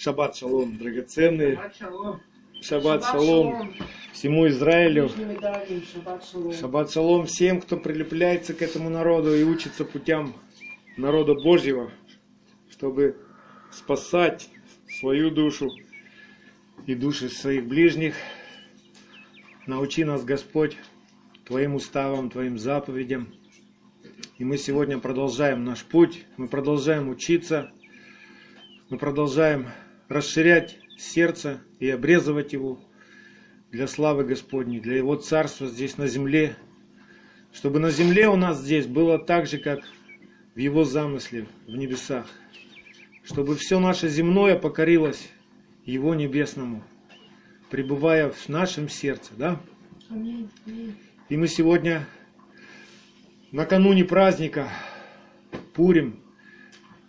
Шаббат шалом, драгоценные. Шаббат шалом. Всему Израилю. Шаббат шалом всем, кто прилепляется к этому народу и учится путям народа Божьего, чтобы спасать свою душу и души своих ближних. Научи нас, Господь, Твоим уставам, Твоим заповедям. И мы сегодня продолжаем наш путь, мы продолжаем учиться, мы продолжаем расширять сердце и обрезывать его для славы Господней, для Его Царства здесь на земле, чтобы на земле у нас здесь было так же, как в Его замысле в небесах, чтобы все наше земное покорилось Его небесному, пребывая в нашем сердце, да? И мы сегодня накануне праздника Пурим,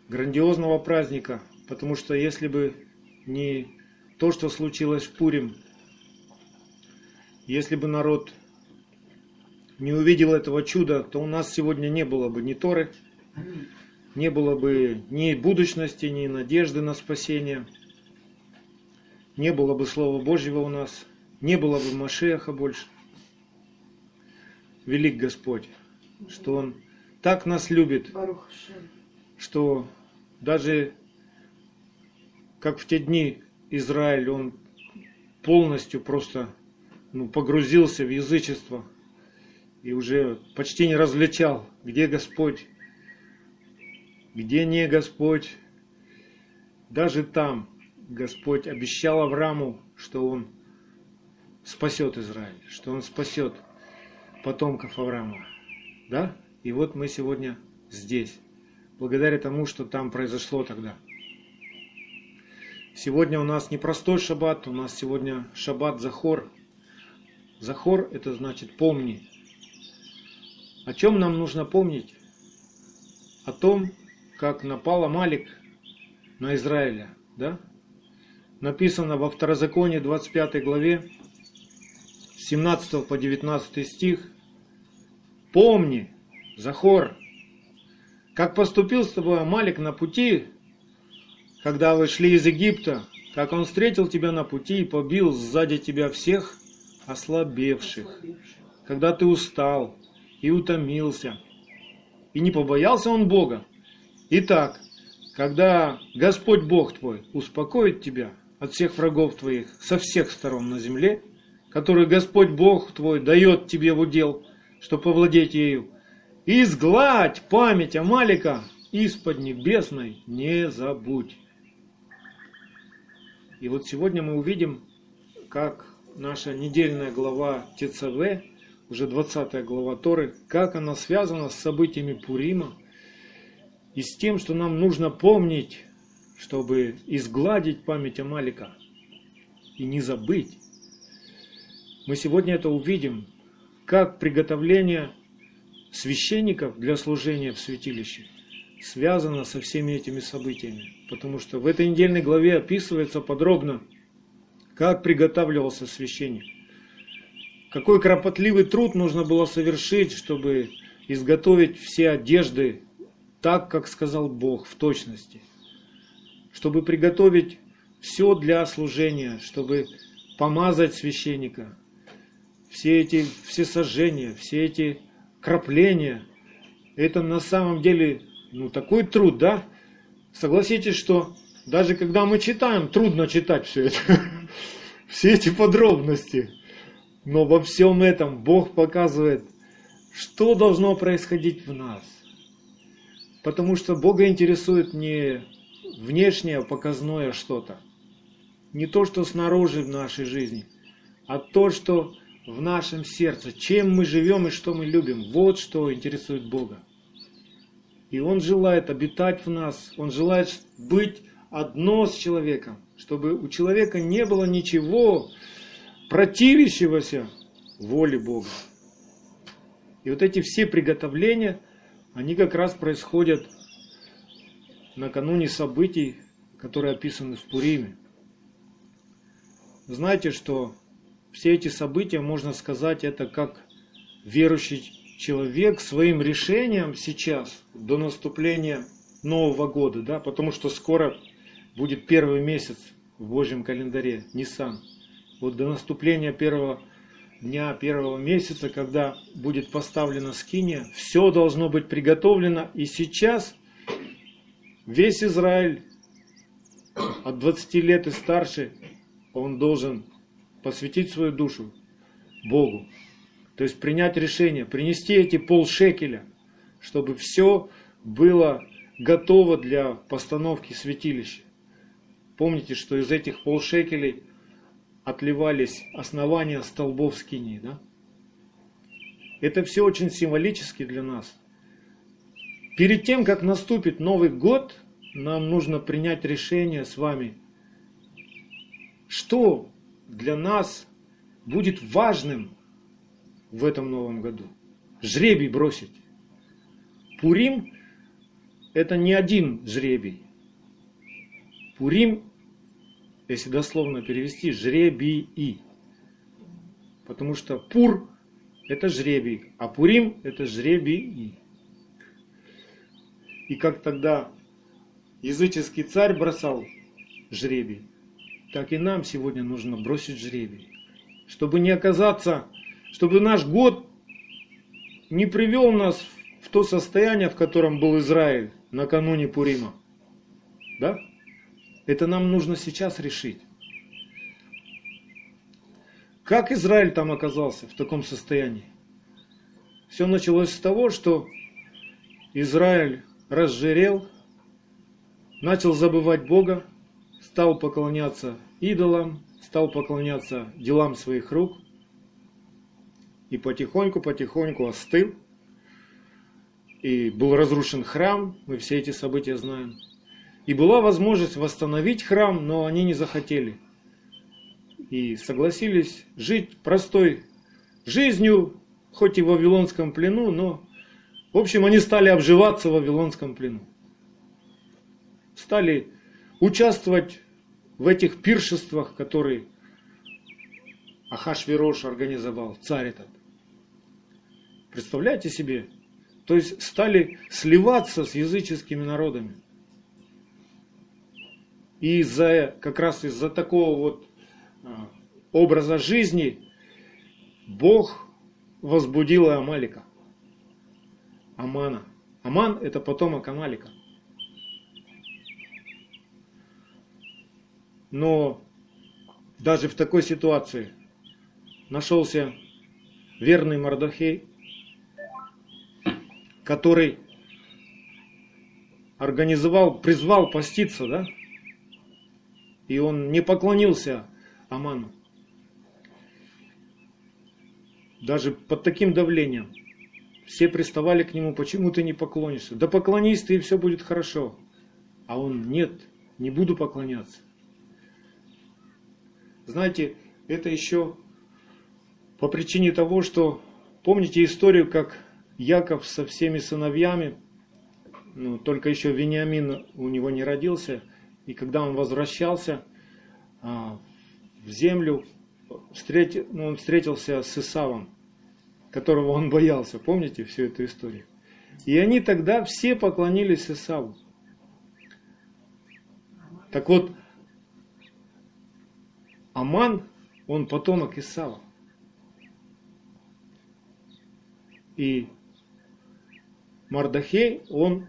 грандиозного праздника, потому что если бы не то, что случилось в Пурим, если бы народ не увидел этого чуда, то у нас сегодня не было бы ни Торы, не было бы ни будущности, ни надежды на спасение, не было бы Слова Божьего у нас, не было бы Машеха больше. Велик Господь, что Он так нас любит, что даже как в те дни Израиль, он полностью просто ну, погрузился в язычество и уже почти не различал, где Господь, где не Господь. Даже там Господь обещал Аврааму, что он спасет Израиль, что он спасет потомков Авраама. Да? И вот мы сегодня здесь, благодаря тому, что там произошло тогда. Сегодня у нас не простой шаббат, у нас сегодня шаббат Захор. Захор это значит помни. О чем нам нужно помнить? О том, как напал Амалик на Израиля. Да? Написано во Второзаконии 25 главе, с 17 по 19 стих. Помни, Захор, как поступил с тобой Амалик на пути, когда вы шли из Египта, как он встретил тебя на пути и побил сзади тебя всех ослабевших, когда ты устал и утомился, и не побоялся он Бога. Итак, когда Господь Бог твой успокоит тебя от всех врагов твоих со всех сторон на земле, который Господь Бог твой дает тебе в удел, чтобы повладеть ею, изгладь память Амалика из-под небесной не забудь. И вот сегодня мы увидим, как наша недельная глава ТЦВ, уже 20 глава Торы, как она связана с событиями Пурима и с тем, что нам нужно помнить, чтобы изгладить память Амалика и не забыть. Мы сегодня это увидим, как приготовление священников для служения в святилище связано со всеми этими событиями. Потому что в этой недельной главе описывается подробно, как приготавливался священник. Какой кропотливый труд нужно было совершить, чтобы изготовить все одежды так, как сказал Бог, в точности. Чтобы приготовить все для служения, чтобы помазать священника. Все эти все сожжения, все эти крапления, это на самом деле ну, такой труд, да? Согласитесь, что даже когда мы читаем, трудно читать все это, все эти подробности. Но во всем этом Бог показывает, что должно происходить в нас. Потому что Бога интересует не внешнее показное что-то, не то, что снаружи в нашей жизни, а то, что в нашем сердце, чем мы живем и что мы любим. Вот что интересует Бога. И Он желает обитать в нас, Он желает быть одно с человеком, чтобы у человека не было ничего противящегося воле Бога. И вот эти все приготовления, они как раз происходят накануне событий, которые описаны в Пуриме. Знаете, что все эти события, можно сказать, это как верующий человек своим решением сейчас, до наступления Нового года, да, потому что скоро будет первый месяц в Божьем календаре, Нисан. Вот до наступления первого дня первого месяца, когда будет поставлена скиния, все должно быть приготовлено. И сейчас весь Израиль от 20 лет и старше, он должен посвятить свою душу Богу. То есть принять решение, принести эти полшекеля, чтобы все было готово для постановки святилища. Помните, что из этих полшекелей отливались основания столбов скинии, да? Это все очень символически для нас. Перед тем, как наступит Новый год, нам нужно принять решение с вами, что для нас будет важным в этом новом году. Жребий бросить. Пурим – это не один жребий. Пурим, если дословно перевести, жребий. Потому что пур – это жребий, а пурим – это жребий. И как тогда языческий царь бросал жребий, так и нам сегодня нужно бросить жребий. Чтобы не оказаться, чтобы наш год не привел нас в то состояние, в котором был Израиль накануне Пурима. Да? Это нам нужно сейчас решить. Как Израиль там оказался в таком состоянии? Все началось с того, что Израиль разжирел, начал забывать Бога, стал поклоняться идолам, стал поклоняться делам своих рук и потихоньку-потихоньку остыл. И был разрушен храм, мы все эти события знаем. И была возможность восстановить храм, но они не захотели. И согласились жить простой жизнью, хоть и в Вавилонском плену, но, в общем, они стали обживаться в Вавилонском плену стали участвовать в этих пиршествах, которые Ахашвирош организовал, царь этот. Представляете себе? То есть стали сливаться с языческими народами. И из-за, как раз из-за такого вот а, образа жизни Бог возбудил Амалика. Амана. Аман это потомок Амалика. Но даже в такой ситуации нашелся верный Мардахей, который организовал, призвал поститься, да? И он не поклонился Аману. Даже под таким давлением. Все приставали к нему, почему ты не поклонишься? Да поклонись ты, и все будет хорошо. А он, нет, не буду поклоняться. Знаете, это еще по причине того, что помните историю, как Яков со всеми сыновьями, ну, только еще Вениамин у него не родился, и когда он возвращался а, в землю, встретил, ну, он встретился с Исавом, которого он боялся. Помните всю эту историю? И они тогда все поклонились Исаву. Так вот, Аман, он потомок Исава. И Мардахей, он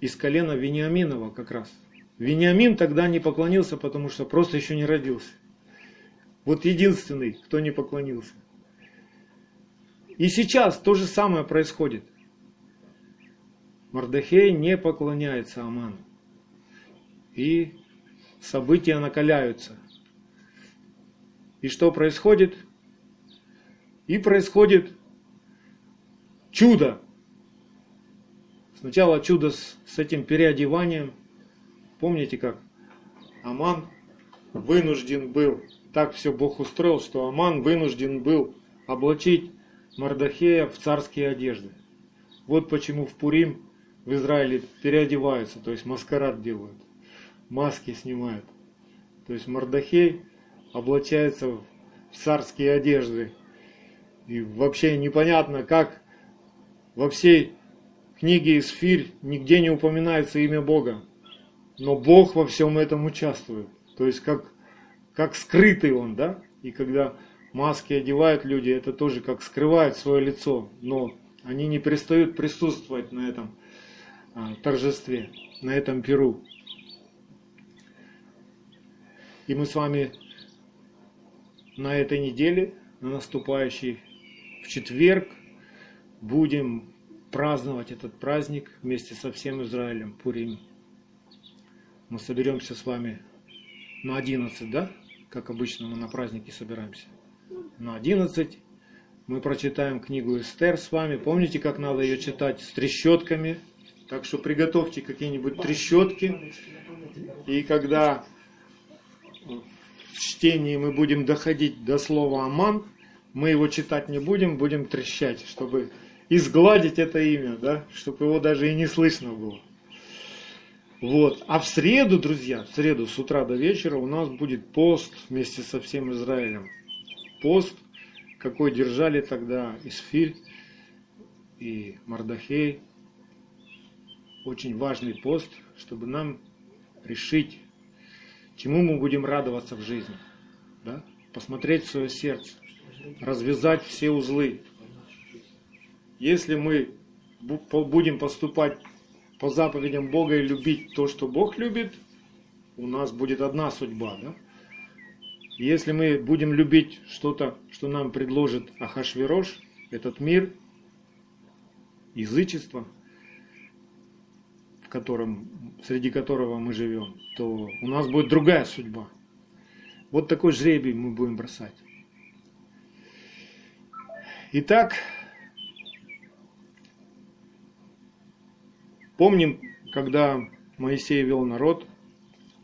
из колена Вениаминова как раз. Вениамин тогда не поклонился, потому что просто еще не родился. Вот единственный, кто не поклонился. И сейчас то же самое происходит. Мардахей не поклоняется Аману. И события накаляются. И что происходит? И происходит чудо. Сначала чудо с, с этим переодеванием. Помните как? Аман вынужден был, так все Бог устроил, что Аман вынужден был облачить Мардахея в царские одежды. Вот почему в Пурим в Израиле переодеваются, то есть маскарад делают, маски снимают. То есть Мардахей облачается в царские одежды. И вообще непонятно, как во всей книге Исфирь нигде не упоминается имя Бога. но Бог во всем этом участвует. То есть как, как скрытый Он, да? И когда маски одевают люди, это тоже как скрывают свое лицо, но они не перестают присутствовать на этом а, торжестве, на этом перу. И мы с вами на этой неделе, на наступающий в четверг, будем праздновать этот праздник вместе со всем Израилем, Пурим. Мы соберемся с вами на 11, да? Как обычно мы на праздники собираемся. На 11 мы прочитаем книгу Эстер с вами. Помните, как надо ее читать? С трещотками. Так что приготовьте какие-нибудь трещотки. И когда в чтении мы будем доходить до слова Аман, мы его читать не будем, будем трещать, чтобы изгладить это имя, да, чтобы его даже и не слышно было. Вот. А в среду, друзья, в среду с утра до вечера у нас будет пост вместе со всем Израилем. Пост, какой держали тогда Исфиль и Мардахей. Очень важный пост, чтобы нам решить, чему мы будем радоваться в жизни. Да? Посмотреть свое сердце, развязать все узлы. Если мы будем поступать по заповедям Бога и любить то, что Бог любит, у нас будет одна судьба. Да? Если мы будем любить что-то, что нам предложит Ахашвирош, этот мир, язычество, в котором, среди которого мы живем, то у нас будет другая судьба. Вот такой жребий мы будем бросать. Итак, Помним, когда Моисей вел народ,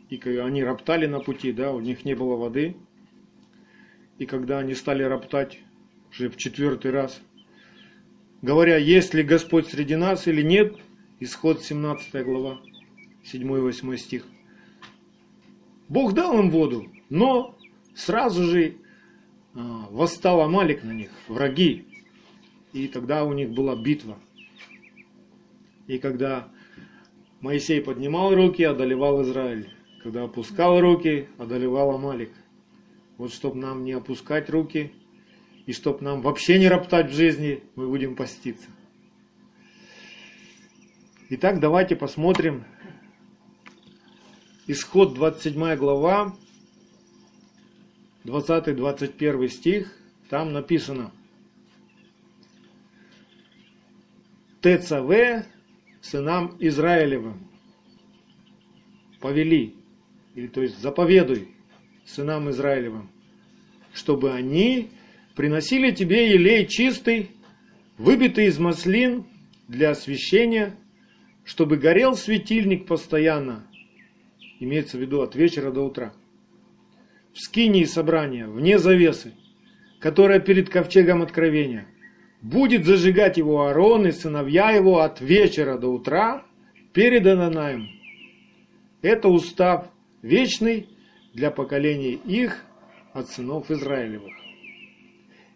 и они роптали на пути, да, у них не было воды. И когда они стали роптать уже в четвертый раз, говоря, есть ли Господь среди нас или нет, исход 17 глава, 7-8 стих. Бог дал им воду, но сразу же а, восстал Амалик на них, враги. И тогда у них была битва. И когда Моисей поднимал руки, одолевал Израиль. Когда опускал руки, одолевал Амалик. Вот чтобы нам не опускать руки, и чтобы нам вообще не роптать в жизни, мы будем поститься. Итак, давайте посмотрим. Исход 27 глава, 20-21 стих. Там написано. ТЦВ сынам Израилевым. Повели, или то есть заповедуй сынам Израилевым, чтобы они приносили тебе елей чистый, выбитый из маслин для освящения, чтобы горел светильник постоянно, имеется в виду от вечера до утра, в скинии собрания, вне завесы, которая перед ковчегом откровения, будет зажигать его Аарон и сыновья его от вечера до утра перед Ананаем. Это устав вечный для поколений их от сынов Израилевых.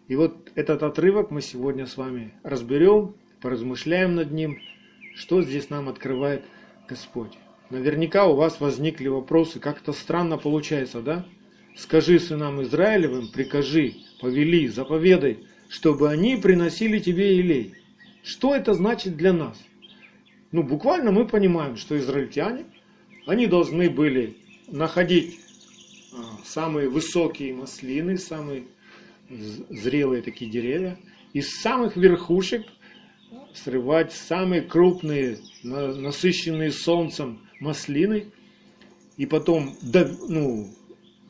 И вот этот отрывок мы сегодня с вами разберем, поразмышляем над ним, что здесь нам открывает Господь. Наверняка у вас возникли вопросы, как-то странно получается, да? Скажи сынам Израилевым, прикажи, повели, заповедай, чтобы они приносили тебе елей. Что это значит для нас? Ну, буквально мы понимаем, что израильтяне, они должны были находить а, самые высокие маслины, самые зрелые такие деревья, из самых верхушек срывать самые крупные, насыщенные солнцем маслины, и потом ну,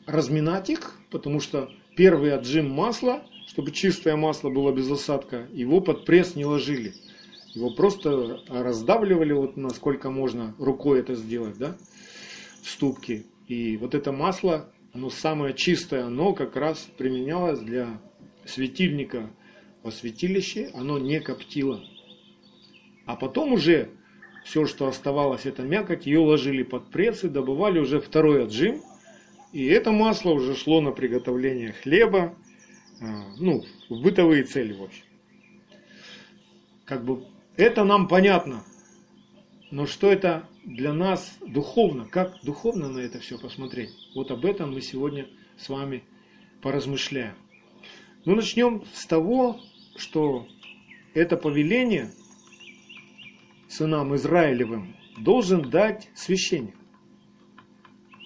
разминать их, потому что первый отжим масла чтобы чистое масло было без осадка, его под пресс не ложили. Его просто раздавливали, вот насколько можно рукой это сделать, да, в ступке. И вот это масло, оно самое чистое, оно как раз применялось для светильника во святилище, оно не коптило. А потом уже все, что оставалось, это мякоть, ее ложили под пресс и добывали уже второй отжим. И это масло уже шло на приготовление хлеба, ну, в бытовые цели, в общем. Как бы это нам понятно. Но что это для нас духовно? Как духовно на это все посмотреть? Вот об этом мы сегодня с вами поразмышляем. Ну, начнем с того, что это повеление сынам Израилевым должен дать священник.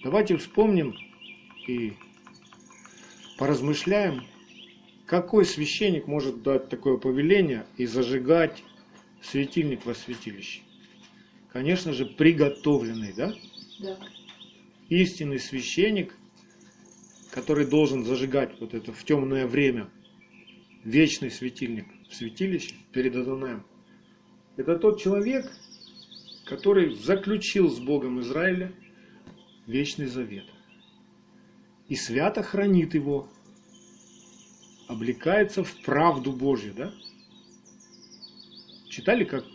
Давайте вспомним и поразмышляем, какой священник может дать такое повеление и зажигать светильник во святилище. Конечно же, приготовленный, да? Да. Истинный священник, который должен зажигать вот это в темное время вечный светильник в святилище перед Адонаем. Это тот человек, который заключил с Богом Израиля вечный завет. И свято хранит его, облекается в правду Божью, да? Читали, как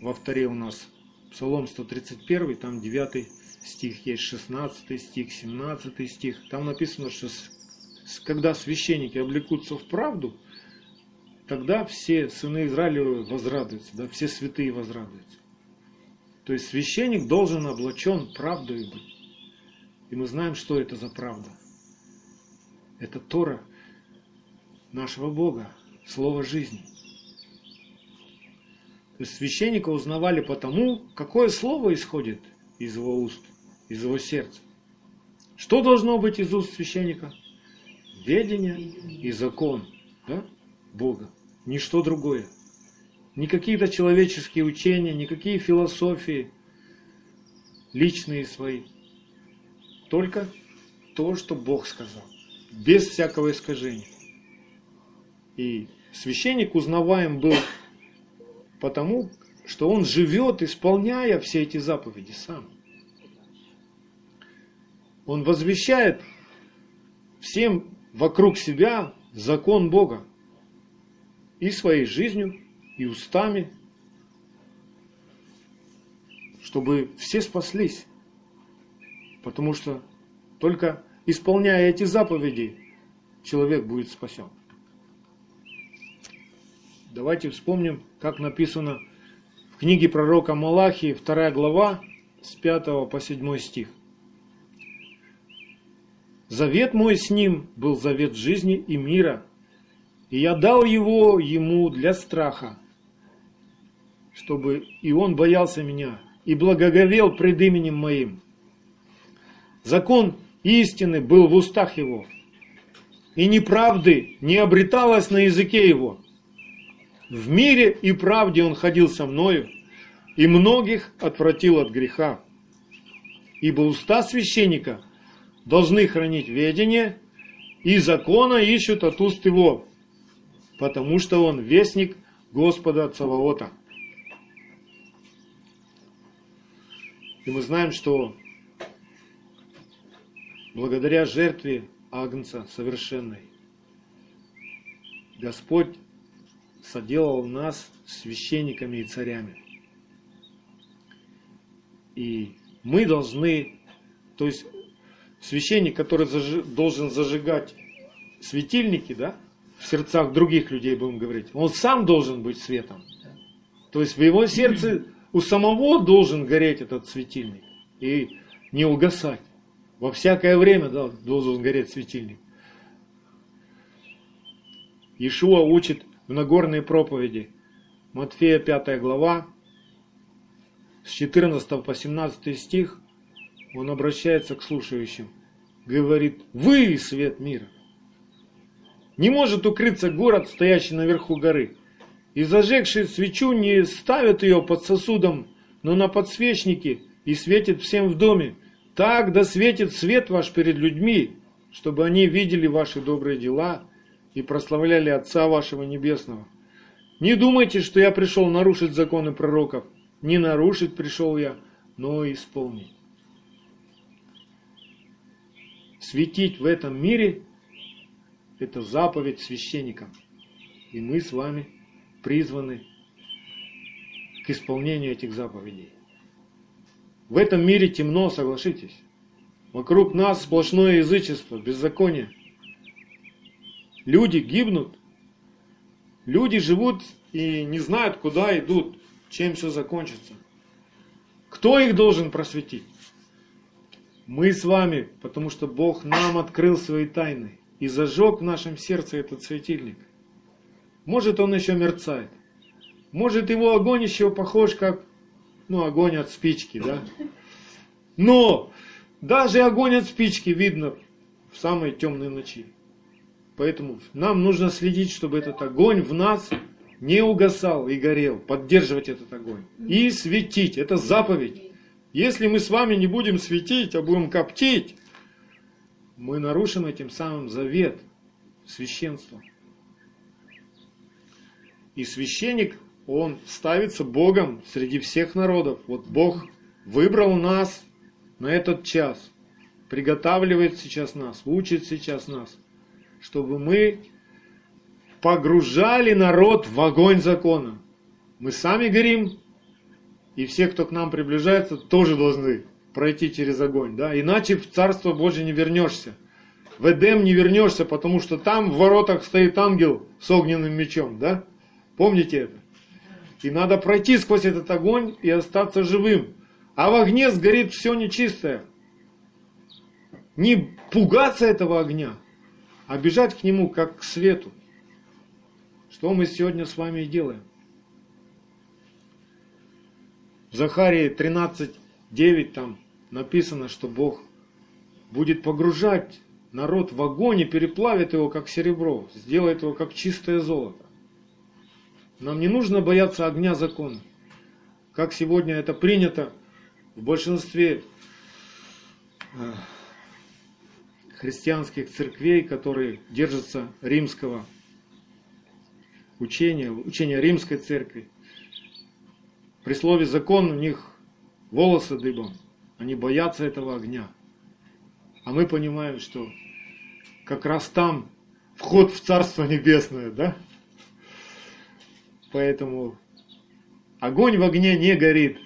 во вторе у нас Псалом 131, там 9 стих есть, 16 стих, 17 стих. Там написано, что когда священники облекутся в правду, тогда все сыны Израиля возрадуются, да, все святые возрадуются. То есть священник должен облачен правдой быть. И мы знаем, что это за правда. Это Тора нашего Бога, Слово жизни. То есть священника узнавали по тому, какое слово исходит из его уст, из его сердца. Что должно быть из уст священника? Ведение и закон да? Бога. Ничто другое. Не какие-то человеческие учения, никакие философии, личные свои. Только то, что Бог сказал. Без всякого искажения. И священник узнаваем был потому, что он живет, исполняя все эти заповеди сам. Он возвещает всем вокруг себя закон Бога и своей жизнью, и устами, чтобы все спаслись. Потому что только исполняя эти заповеди, человек будет спасен. Давайте вспомним, как написано в книге пророка Малахии, 2 глава, с 5 по 7 стих. Завет мой с ним был завет жизни и мира, и я дал его ему для страха, чтобы и он боялся меня и благоговел пред именем моим. Закон истины был в устах его, и неправды не обреталось на языке его. В мире и правде он ходил со мною, и многих отвратил от греха. Ибо уста священника должны хранить ведение, и закона ищут от уст его, потому что он вестник Господа Цаваота. И мы знаем, что благодаря жертве Агнца совершенной, Господь соделал нас священниками и царями. И мы должны, то есть священник, который зажи, должен зажигать светильники, да, в сердцах других людей, будем говорить, он сам должен быть светом. То есть в его сердце у самого должен гореть этот светильник и не угасать. Во всякое время да, должен гореть светильник. Иешуа учит в Нагорной проповеди, Матфея 5 глава, с 14 по 17 стих, он обращается к слушающим, говорит, вы свет мира. Не может укрыться город, стоящий наверху горы, и зажегший свечу не ставят ее под сосудом, но на подсвечнике и светит всем в доме. Так да светит свет ваш перед людьми, чтобы они видели ваши добрые дела и прославляли Отца вашего Небесного. Не думайте, что я пришел нарушить законы пророков. Не нарушить пришел я, но исполнить. Светить в этом мире – это заповедь священникам. И мы с вами призваны к исполнению этих заповедей. В этом мире темно, соглашитесь. Вокруг нас сплошное язычество, беззаконие – Люди гибнут. Люди живут и не знают, куда идут, чем все закончится. Кто их должен просветить? Мы с вами, потому что Бог нам открыл свои тайны и зажег в нашем сердце этот светильник. Может, он еще мерцает. Может, его огонь еще похож, как ну, огонь от спички, да? Но даже огонь от спички видно в самой темной ночи. Поэтому нам нужно следить, чтобы этот огонь в нас не угасал и горел, поддерживать этот огонь. И светить, это заповедь. Если мы с вами не будем светить, а будем коптить, мы нарушим этим самым завет, священства. И священник, он ставится Богом среди всех народов. Вот Бог выбрал нас на этот час, приготавливает сейчас нас, учит сейчас нас, чтобы мы погружали народ в огонь закона. Мы сами горим, и все, кто к нам приближается, тоже должны пройти через огонь. Да? Иначе в Царство Божье не вернешься. В Эдем не вернешься, потому что там в воротах стоит ангел с огненным мечом. Да? Помните это? И надо пройти сквозь этот огонь и остаться живым. А в огне сгорит все нечистое. Не пугаться этого огня, а бежать к нему как к свету. Что мы сегодня с вами и делаем. В Захарии 13.9 там написано, что Бог будет погружать народ в огонь и переплавит его как серебро, сделает его как чистое золото. Нам не нужно бояться огня закона. Как сегодня это принято в большинстве э, христианских церквей, которые держатся римского учения, учения римской церкви. При слове закон у них волосы дыбом. Они боятся этого огня. А мы понимаем, что как раз там вход в Царство Небесное, да? Поэтому огонь в огне не горит.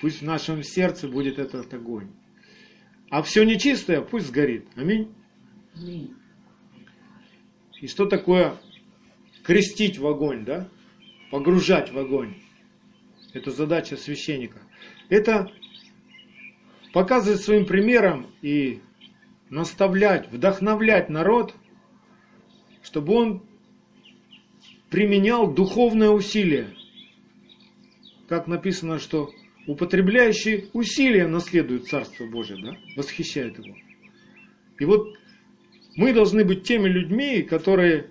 Пусть в нашем сердце будет этот огонь. А все нечистое пусть сгорит. Аминь. Аминь. И что такое крестить в огонь, да? Погружать в огонь. Это задача священника. Это показывать своим примером и наставлять, вдохновлять народ, чтобы он применял духовное усилие. Как написано, что употребляющий усилия наследует Царство Божие, да? восхищает его. И вот мы должны быть теми людьми, которые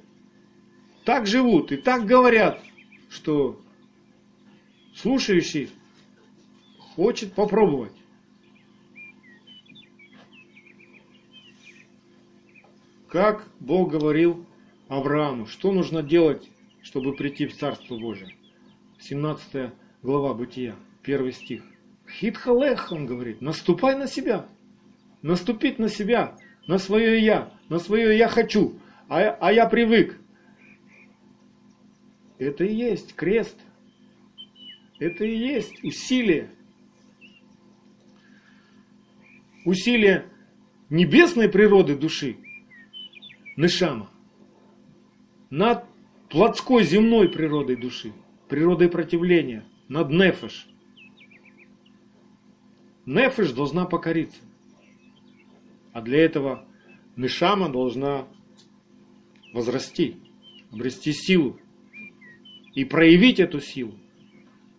так живут и так говорят, что слушающий хочет попробовать. Как Бог говорил Аврааму, что нужно делать, чтобы прийти в Царство Божие? 17 глава Бытия, первый стих. Хитхалех, он говорит, наступай на себя. Наступить на себя, на свое я, на свое я хочу, а, а я привык. Это и есть крест. Это и есть усилие. Усилие небесной природы души, Нешама, над плотской земной природой души, природой противления, над Нефеш. Нефеш должна покориться. А для этого Нешама должна возрасти, обрести силу и проявить эту силу.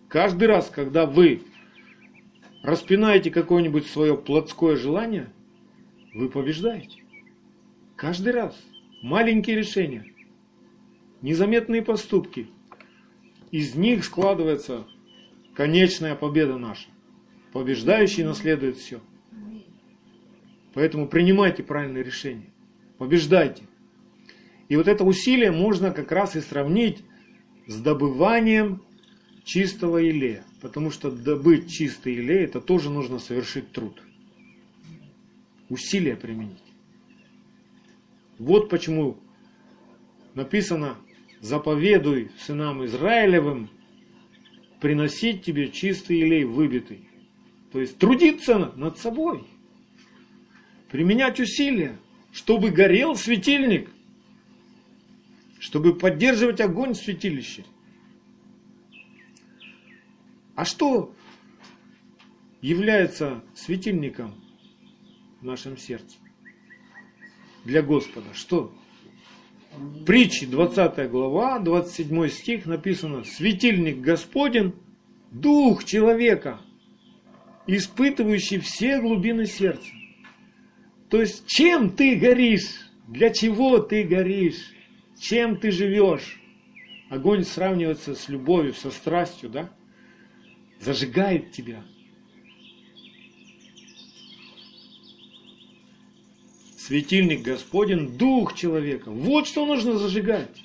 Каждый раз, когда вы распинаете какое-нибудь свое плотское желание, вы побеждаете. Каждый раз. Маленькие решения, незаметные поступки. Из них складывается конечная победа наша. Побеждающий наследует все. Поэтому принимайте правильные решения. Побеждайте. И вот это усилие можно как раз и сравнить с добыванием чистого илея. Потому что добыть чистый илей, это тоже нужно совершить труд. Усилия применить. Вот почему написано, заповедуй сынам Израилевым приносить тебе чистый илей выбитый. То есть трудиться над собой. Применять усилия, чтобы горел светильник чтобы поддерживать огонь в святилище. А что является светильником в нашем сердце для Господа? Что? Притчи 20 глава, 27 стих написано, «Светильник Господен, дух человека, испытывающий все глубины сердца». То есть, чем ты горишь? Для чего ты горишь? Чем ты живешь? Огонь сравнивается с любовью, со страстью, да? Зажигает тебя. Светильник Господен, дух человека. Вот что нужно зажигать.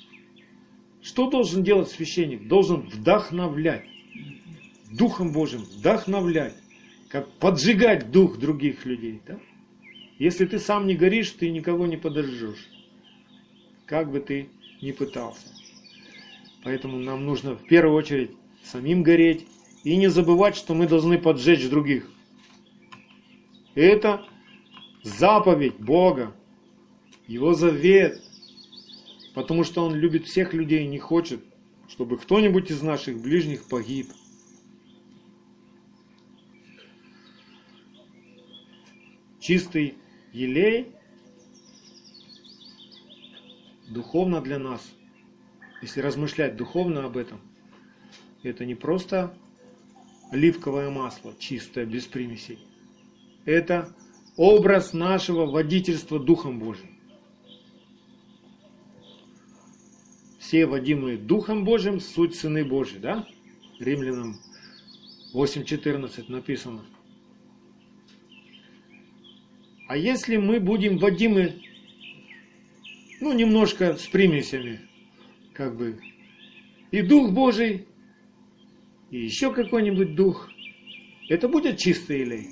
Что должен делать священник? Должен вдохновлять. Духом Божьим вдохновлять. Как поджигать дух других людей. Да? Если ты сам не горишь, ты никого не подожжешь. Как бы ты ни пытался. Поэтому нам нужно в первую очередь самим гореть и не забывать, что мы должны поджечь других. Это заповедь Бога, Его завет, потому что Он любит всех людей и не хочет, чтобы кто-нибудь из наших ближних погиб. Чистый елей духовно для нас, если размышлять духовно об этом, это не просто оливковое масло, чистое, без примесей. Это образ нашего водительства Духом Божьим. Все водимые Духом Божьим, суть Сыны Божьи, да? Римлянам 8.14 написано. А если мы будем водимы, ну, немножко с примесями, как бы, и Дух Божий, и еще какой-нибудь Дух, это будет чистый елей.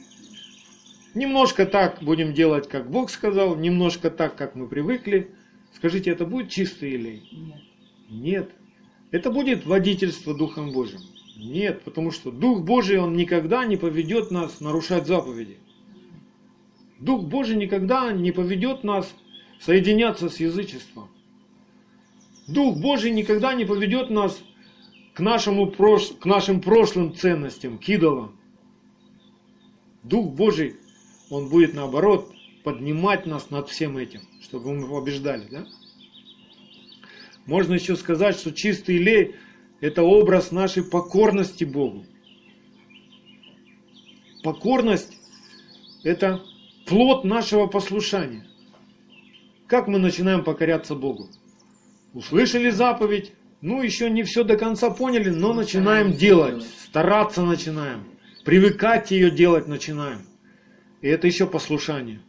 Немножко так будем делать, как Бог сказал, немножко так, как мы привыкли. Скажите, это будет чистый елей? Нет. Нет. Это будет водительство Духом Божьим? Нет, потому что Дух Божий, Он никогда не поведет нас нарушать заповеди. Дух Божий никогда не поведет нас соединяться с язычеством. Дух Божий никогда не поведет нас к, нашему, к нашим прошлым ценностям, к идолам. Дух Божий, Он будет наоборот поднимать нас над всем этим, чтобы мы побеждали. Да? Можно еще сказать, что чистый лей – это образ нашей покорности Богу. Покорность – это плод нашего послушания. Как мы начинаем покоряться Богу? Услышали заповедь, ну еще не все до конца поняли, но начинаем делать, стараться начинаем, привыкать ее делать начинаем. И это еще послушание.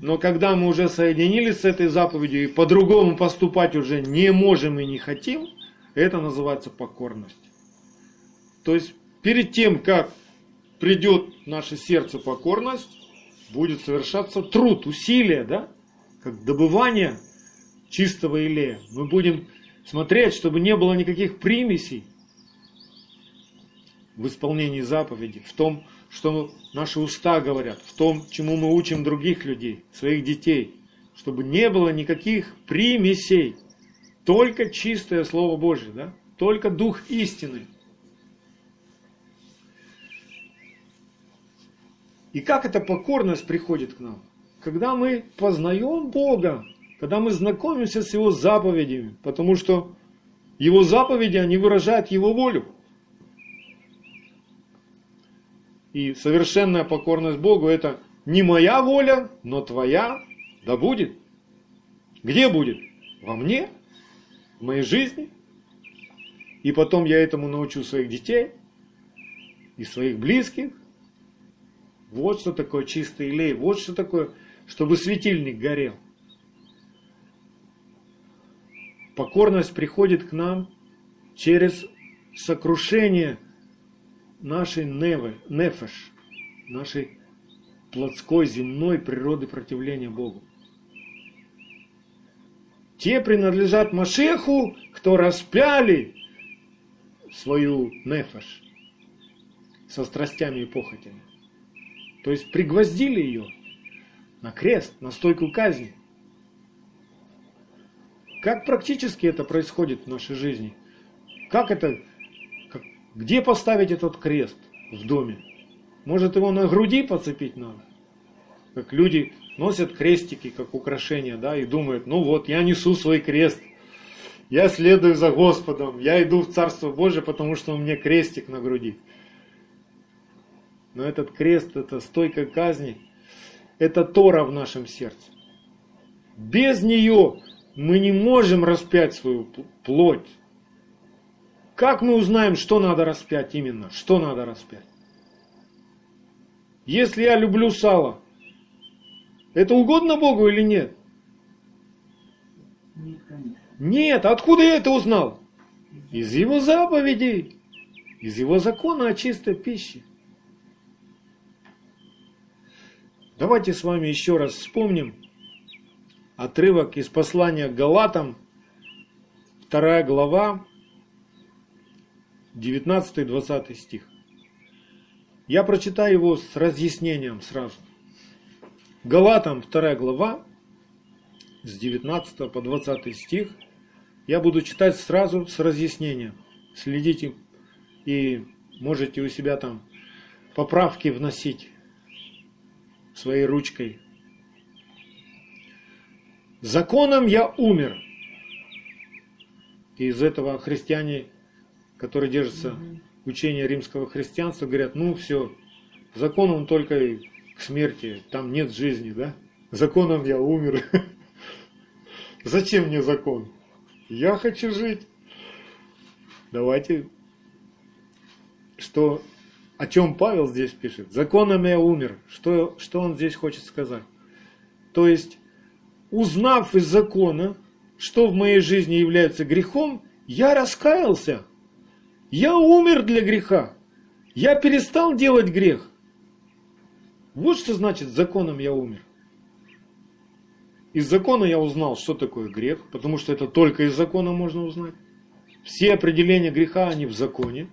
Но когда мы уже соединились с этой заповедью и по-другому поступать уже не можем и не хотим, это называется покорность. То есть перед тем, как придет в наше сердце покорность, будет совершаться труд, усилие, да, как добывание чистого илея. Мы будем смотреть, чтобы не было никаких примесей в исполнении заповеди, в том, что наши уста говорят, в том, чему мы учим других людей, своих детей, чтобы не было никаких примесей, только чистое Слово Божье, да? только Дух истины – И как эта покорность приходит к нам? Когда мы познаем Бога, когда мы знакомимся с Его заповедями, потому что Его заповеди, они выражают Его волю. И совершенная покорность Богу это не моя воля, но твоя, да будет. Где будет? Во мне, в моей жизни. И потом я этому научу своих детей и своих близких. Вот что такое чистый илей, вот что такое, чтобы светильник горел. Покорность приходит к нам через сокрушение нашей невы, нефеш, нашей плотской земной природы противления Богу. Те принадлежат Машеху, кто распяли свою нефеш со страстями и похотями. То есть пригвоздили ее на крест, на стойку казни. Как практически это происходит в нашей жизни? Как это, как, где поставить этот крест в доме? Может его на груди поцепить надо? Как люди носят крестики как украшение, да, и думают, ну вот, я несу свой крест, я следую за Господом, я иду в Царство Божие, потому что у меня крестик на груди. Но этот крест, это стойка казни, это Тора в нашем сердце. Без нее мы не можем распять свою плоть. Как мы узнаем, что надо распять именно? Что надо распять? Если я люблю сало, это угодно Богу или нет? Нет, конечно. Нет, откуда я это узнал? Из его заповедей, из его закона о чистой пище. Давайте с вами еще раз вспомним отрывок из послания к Галатам, вторая глава, 19-20 стих. Я прочитаю его с разъяснением сразу. Галатам 2 глава, с 19 по 20 стих. Я буду читать сразу с разъяснением. Следите и можете у себя там поправки вносить своей ручкой. Законом я умер. И из этого христиане, которые держатся учения римского христианства, говорят, ну все, законом только к смерти, там нет жизни, да? Законом я умер. Зачем мне закон? Я хочу жить. Давайте, что, о чем Павел здесь пишет. Законом я умер. Что, что он здесь хочет сказать? То есть, узнав из закона, что в моей жизни является грехом, я раскаялся. Я умер для греха. Я перестал делать грех. Вот что значит законом я умер. Из закона я узнал, что такое грех, потому что это только из закона можно узнать. Все определения греха, они в законе.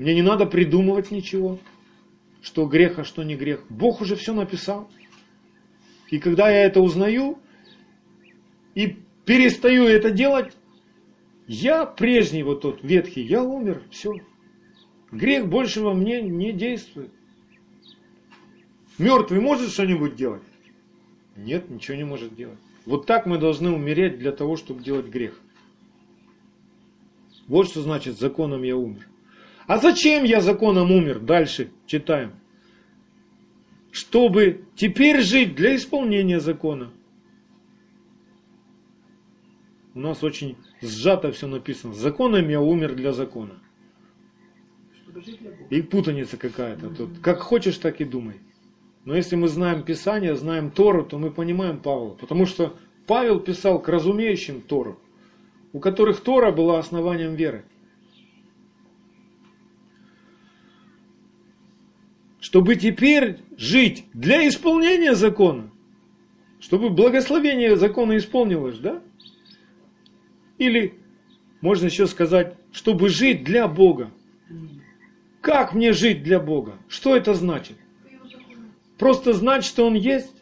Мне не надо придумывать ничего, что грех, а что не грех. Бог уже все написал. И когда я это узнаю и перестаю это делать, я прежний вот тот ветхий, я умер, все. Грех больше во мне не действует. Мертвый может что-нибудь делать? Нет, ничего не может делать. Вот так мы должны умереть для того, чтобы делать грех. Вот что значит законом я умер. А зачем я законом умер? Дальше читаем. Чтобы теперь жить для исполнения закона. У нас очень сжато все написано. Законом я умер для закона. И путаница какая-то тут. Как хочешь, так и думай. Но если мы знаем Писание, знаем Тору, то мы понимаем Павла. Потому что Павел писал к разумеющим Тору, у которых Тора была основанием веры. Чтобы теперь жить для исполнения закона, чтобы благословение закона исполнилось, да? Или можно еще сказать, чтобы жить для Бога. Как мне жить для Бога? Что это значит? Просто знать, что Он есть?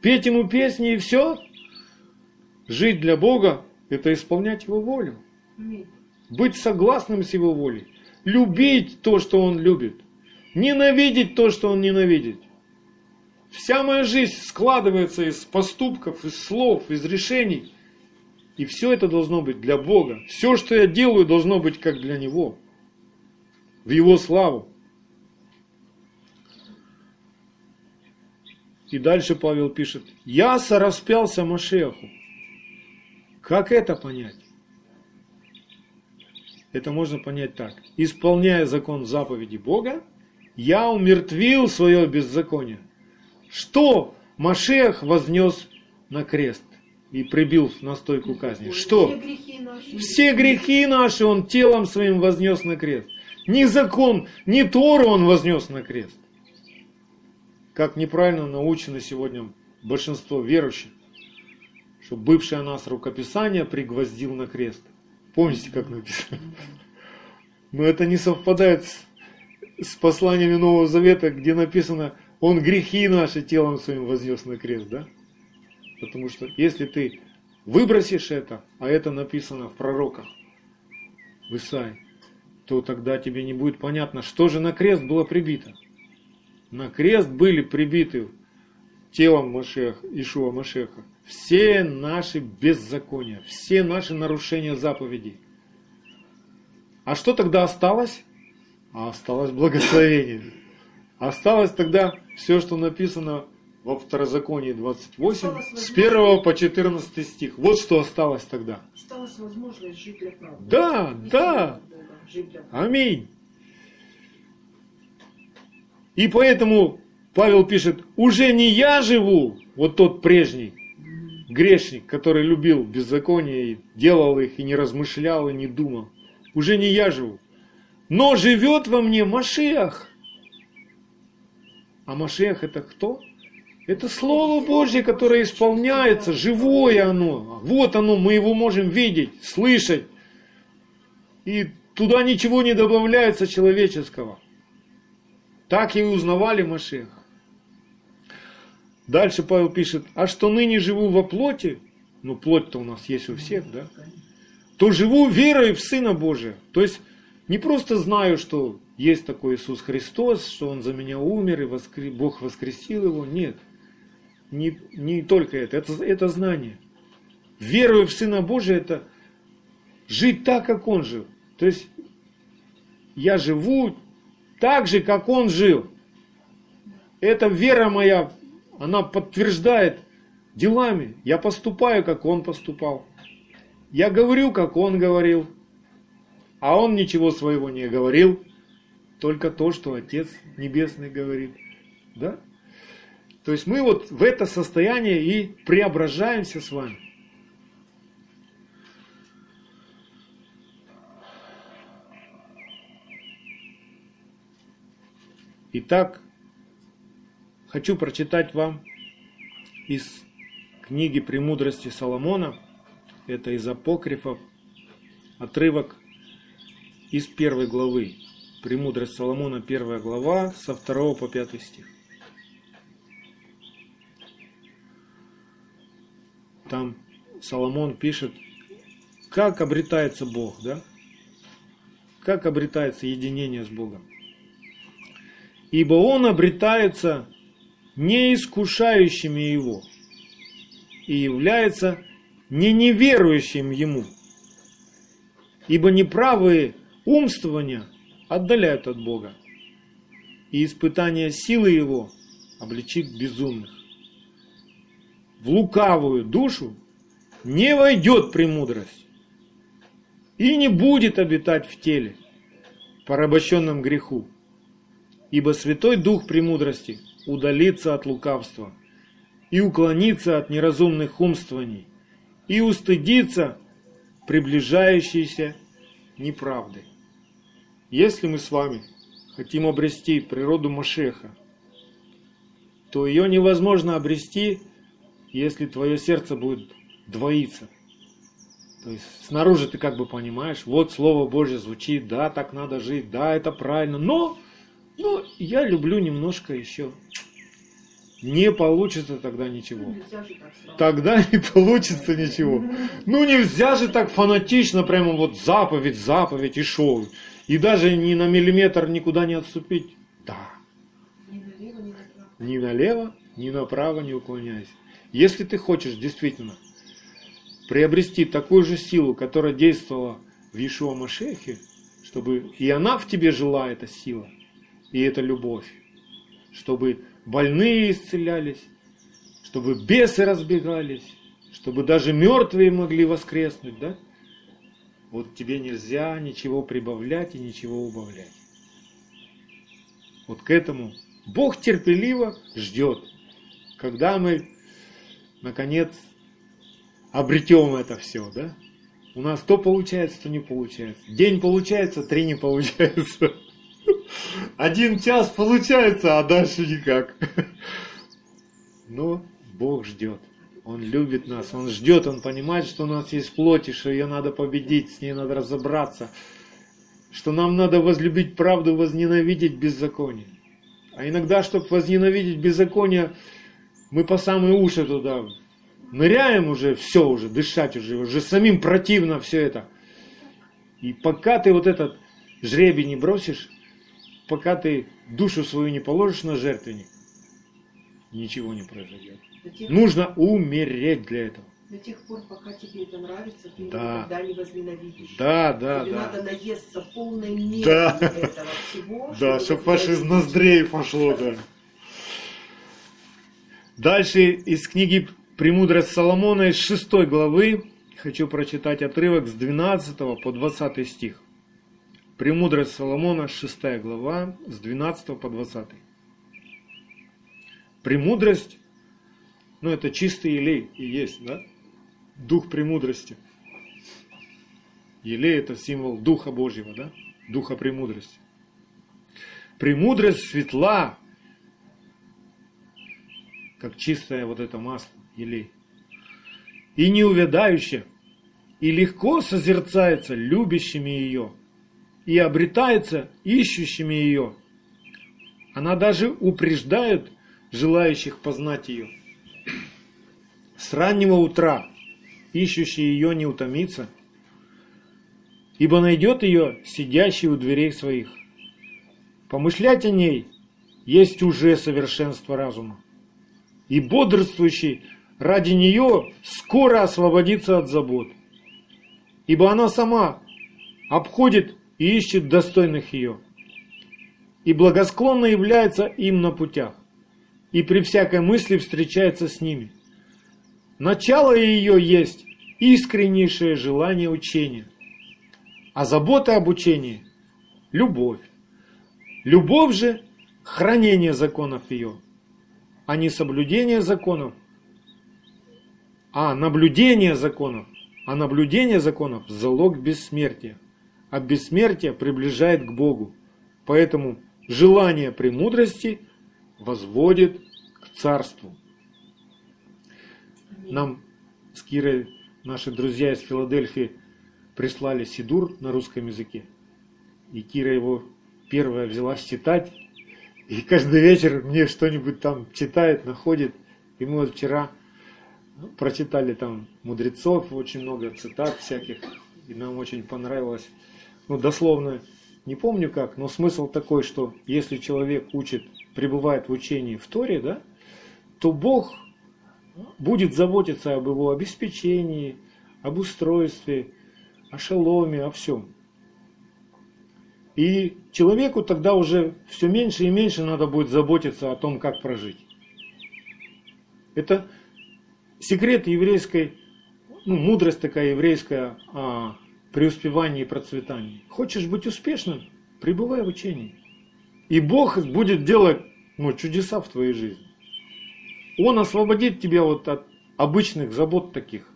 Петь Ему песни и все? Жить для Бога – это исполнять Его волю. Быть согласным с Его волей. Любить то, что Он любит. Ненавидеть то, что Он ненавидит. Вся моя жизнь складывается из поступков, из слов, из решений. И все это должно быть для Бога. Все, что я делаю, должно быть как для Него. В Его славу. И дальше Павел пишет, я сораспялся Машеху. Как это понять? Это можно понять так. Исполняя закон заповеди Бога, я умертвил свое беззаконие. Что Машех вознес на крест и прибил на стойку казни? Все Что? грехи наши. Все грехи наши он телом своим вознес на крест. Ни закон, ни Тору он вознес на крест. Как неправильно научено сегодня большинство верующих, что бывшее нас рукописание пригвоздил на крест. Помните, как написано? Но это не совпадает с, с посланиями Нового Завета, где написано, он грехи наши телом своим вознес на крест, да? Потому что если ты выбросишь это, а это написано в пророках, в Исаии, то тогда тебе не будет понятно, что же на крест было прибито. на крест были прибиты телом Машеха, Ишуа Машеха все наши беззакония, все наши нарушения заповедей. А что тогда осталось? А осталось благословение. Осталось тогда все, что написано во Второзаконии 28, с 1 по 14 стих. Вот что осталось тогда. Осталась возможность жить для правды. Да, Не да. Бога. Аминь. И поэтому Павел пишет, уже не я живу, вот тот прежний грешник, который любил беззаконие и делал их, и не размышлял, и не думал. Уже не я живу, но живет во мне Машиах. А Машиах это кто? Это Слово Божье, которое исполняется, живое оно. Вот оно, мы его можем видеть, слышать. И туда ничего не добавляется человеческого. Так и узнавали Машеха. Дальше Павел пишет, а что ныне живу во плоти, ну плоть-то у нас есть у всех, да, то живу верой в Сына Божия. То есть не просто знаю, что есть такой Иисус Христос, что Он за меня умер и воскр... Бог воскресил Его. Нет, не, не только это, это, это знание. Верую в Сына Божия, это жить так, как Он жил. То есть я живу так же, как Он жил. Эта вера моя, она подтверждает делами. Я поступаю, как Он поступал. Я говорю, как Он говорил. А Он ничего своего не говорил. Только то, что Отец Небесный говорит. Да? То есть мы вот в это состояние и преображаемся с вами. Итак, хочу прочитать вам из книги «Премудрости Соломона», это из апокрифов, отрывок из первой главы. «Премудрость Соломона», первая глава, со 2 по 5 стих. Там Соломон пишет, как обретается Бог, да? Как обретается единение с Богом. Ибо он обретается не искушающими его и является не неверующим ему. Ибо неправые умствования отдаляют от Бога, и испытание силы его обличит безумных. В лукавую душу не войдет премудрость и не будет обитать в теле, порабощенном греху. Ибо Святой Дух премудрости удалится от лукавства и уклонится от неразумных умствований и устыдится приближающейся неправды. Если мы с вами хотим обрести природу Машеха, то ее невозможно обрести, если твое сердце будет двоиться. То есть снаружи ты как бы понимаешь, вот Слово Божье звучит, да, так надо жить, да, это правильно, но, но я люблю немножко еще. Не получится тогда ничего. Сразу. Тогда не получится ничего. Ну нельзя же так фанатично, прямо вот заповедь, заповедь и шоу. И даже ни на миллиметр никуда не отступить. Да, Ни налево, ни направо. не уклоняйся. Если ты хочешь действительно приобрести такую же силу, которая действовала в Иешуа Машехе, чтобы и она в тебе жила, эта сила, и эта любовь, чтобы больные исцелялись, чтобы бесы разбегались, чтобы даже мертвые могли воскреснуть, да? Вот тебе нельзя ничего прибавлять и ничего убавлять. Вот к этому Бог терпеливо ждет, когда мы, наконец, обретем это все, да? У нас то получается, то не получается. День получается, три не получается. Один час получается, а дальше никак. Но Бог ждет. Он любит нас, Он ждет, Он понимает, что у нас есть плоть, и что ее надо победить, с ней надо разобраться. Что нам надо возлюбить правду, возненавидеть беззаконие. А иногда, чтобы возненавидеть беззаконие, мы по самые уши туда ныряем уже, все уже, дышать уже, уже самим противно все это. И пока ты вот этот жребий не бросишь, пока ты душу свою не положишь на жертвенник, ничего не произойдет. Тех, Нужно умереть для этого. до тех пор, пока тебе это нравится, ты Да. никогда не возненавидишь. Да, да, Тебе да. надо наесться полной меры Да. этого всего. Да, чтобы чтоб аж из ноздрей пошло, да. Дальше из книги «Премудрость Соломона» из 6 главы хочу прочитать отрывок с 12 по 20 стих. «Премудрость Соломона», 6 глава, с 12 по 20. Премудрость, ну это чистый елей и есть, да? Дух премудрости. Елей это символ Духа Божьего, да? Духа премудрости. Премудрость светла, как чистое вот это масло, елей. И неувядающая, и легко созерцается любящими ее, и обретается ищущими ее. Она даже упреждает желающих познать ее. С раннего утра ищущий ее не утомится, ибо найдет ее сидящий у дверей своих. Помышлять о ней есть уже совершенство разума. И бодрствующий ради нее скоро освободится от забот. Ибо она сама обходит и ищет достойных ее. И благосклонно является им на путях. И при всякой мысли встречается с ними. Начало ее есть искреннейшее желание учения. А забота об учении – любовь. Любовь же – хранение законов ее, а не соблюдение законов, а наблюдение законов, а наблюдение законов – залог бессмертия, а бессмертие приближает к Богу. Поэтому желание премудрости возводит к царству. Нам с Кирой наши друзья из Филадельфии прислали Сидур на русском языке. И Кира его первая взялась читать. И каждый вечер мне что-нибудь там читает, находит. И мы вот вчера прочитали там мудрецов, очень много цитат всяких. И нам очень понравилось. Ну, дословно не помню как, но смысл такой, что если человек учит, пребывает в учении в Торе, да, то Бог будет заботиться об его обеспечении, об устройстве, о шаломе, о всем. И человеку тогда уже все меньше и меньше надо будет заботиться о том, как прожить. Это секрет еврейской, ну, мудрость такая еврейская о преуспевании и процветании. Хочешь быть успешным, пребывай в учении. И Бог будет делать ну, чудеса в твоей жизни. Он освободит тебя вот от обычных забот таких,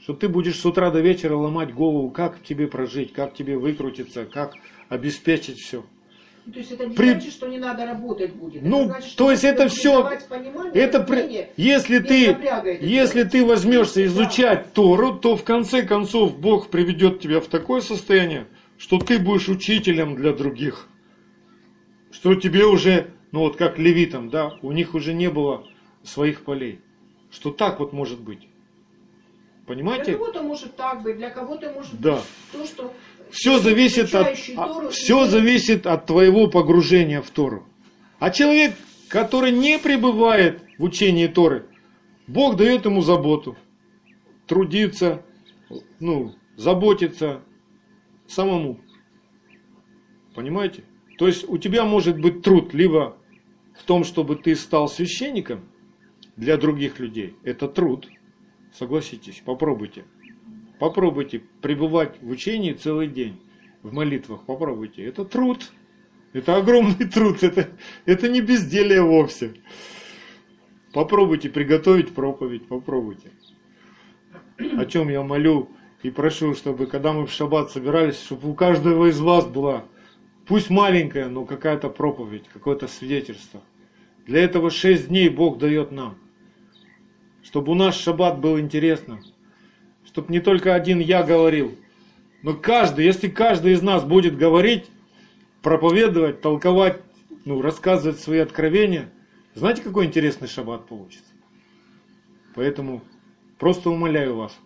что ты будешь с утра до вечера ломать голову, как тебе прожить, как тебе выкрутиться, как обеспечить все. То есть это не При- значит, что не надо работать будет. Ну, значит, что то есть это понимание, Это при- если ты, это если ты возьмешься Да. изучать Тору, то в конце концов Бог приведет тебя в такое состояние, что ты будешь учителем для других. Что тебе уже, ну вот как левитам, да, у них уже не было своих полей. Что так вот может быть. Для Понимаете? кого-то может так быть, для кого-то может Да. быть то, что Все зависит от, изучающий Тору все имеет- зависит от твоего погружения в Тору. А человек, который не пребывает в учении Торы, Бог дает ему заботу, трудиться, ну, заботиться самому. Понимаете? То есть у тебя может быть труд либо в том, чтобы ты стал священником для других людей. Это труд. Согласитесь, попробуйте. Попробуйте пребывать в учении целый день, в молитвах, попробуйте. Это труд. Это огромный труд, это, это не безделие вовсе. Попробуйте приготовить проповедь, попробуйте. О чем я молю и прошу, чтобы когда мы в шаббат собирались, чтобы у каждого из вас была, пусть маленькая, но какая-то проповедь, какое-то свидетельство. Для этого шесть дней Бог дает нам. Чтобы у нас шаббат был интересным. Чтобы не только один я говорил, но каждый, если каждый из нас будет говорить, проповедовать, толковать, ну, рассказывать свои откровения, знаете, какой интересный шаббат получится? Поэтому просто умоляю вас,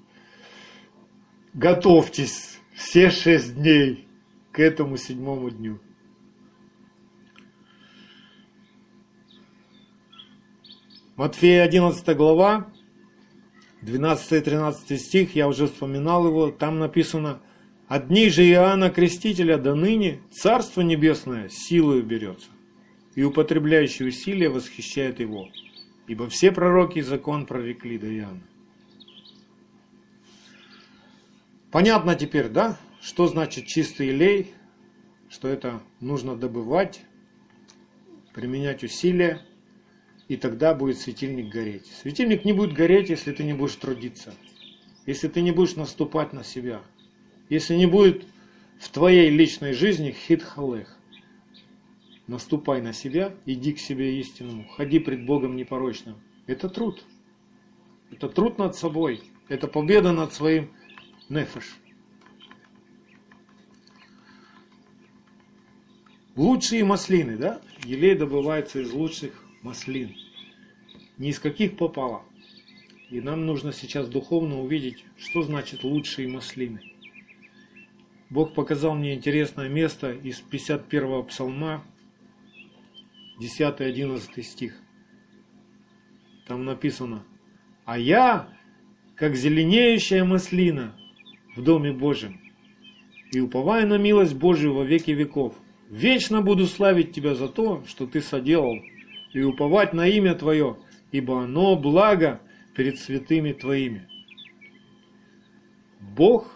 готовьтесь все шесть дней к этому седьмому дню. Матфея 11 глава, 12-13 стих, я уже вспоминал его, там написано, «От дней же Иоанна Крестителя до ныне Царство Небесное силою берется, и употребляющий усилия восхищает его, ибо все пророки и закон прорекли до Иоанна». Понятно теперь, да, что значит чистый лей, что это нужно добывать, применять усилия, и тогда будет светильник гореть. Светильник не будет гореть, если ты не будешь трудиться, если ты не будешь наступать на себя, если не будет в твоей личной жизни хит-халех. Наступай на себя, иди к себе истинному, ходи пред Богом непорочным. Это труд. Это труд над собой. Это победа над своим нефеш. Лучшие маслины, да? Елей добывается из лучших маслин. Ни из каких попало. И нам нужно сейчас духовно увидеть, что значит лучшие маслины. Бог показал мне интересное место из 51-го псалма, 10-11 стих. Там написано, «А я, как зеленеющая маслина в Доме Божьем, и уповая на милость Божию во веки веков, вечно буду славить Тебя за то, что Ты соделал и уповать на имя Твое, ибо оно благо перед святыми Твоими. Бог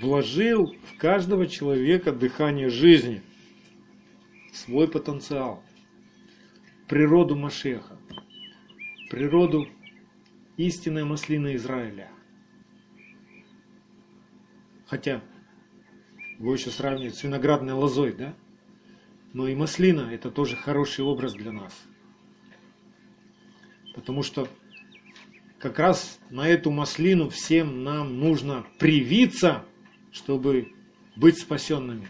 вложил в каждого человека дыхание жизни, свой потенциал, природу Машеха, природу истинной маслины Израиля. Хотя вы еще сравниваете с виноградной лозой, да? Но и маслина – это тоже хороший образ для нас. Потому что как раз на эту маслину всем нам нужно привиться, чтобы быть спасенными.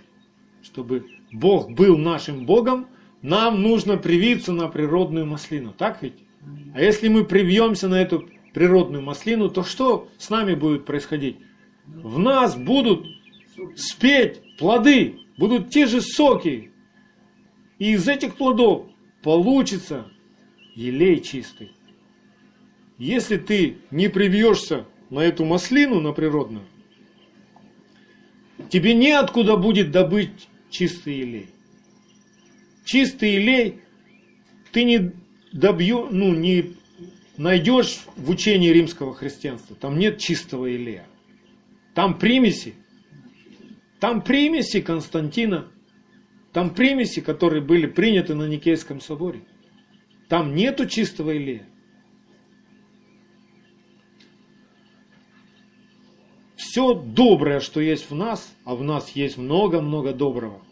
Чтобы Бог был нашим Богом, нам нужно привиться на природную маслину. Так ведь? А если мы привьемся на эту природную маслину, то что с нами будет происходить? В нас будут спеть плоды, будут те же соки, и из этих плодов получится елей чистый. Если ты не привьешься на эту маслину, на природную, тебе неоткуда будет добыть чистый елей. Чистый елей ты не добью, ну, не найдешь в учении римского христианства. Там нет чистого елея. Там примеси. Там примеси Константина там примеси, которые были приняты на Никейском соборе. Там нету чистого Илея. Все доброе, что есть в нас, а в нас есть много-много доброго,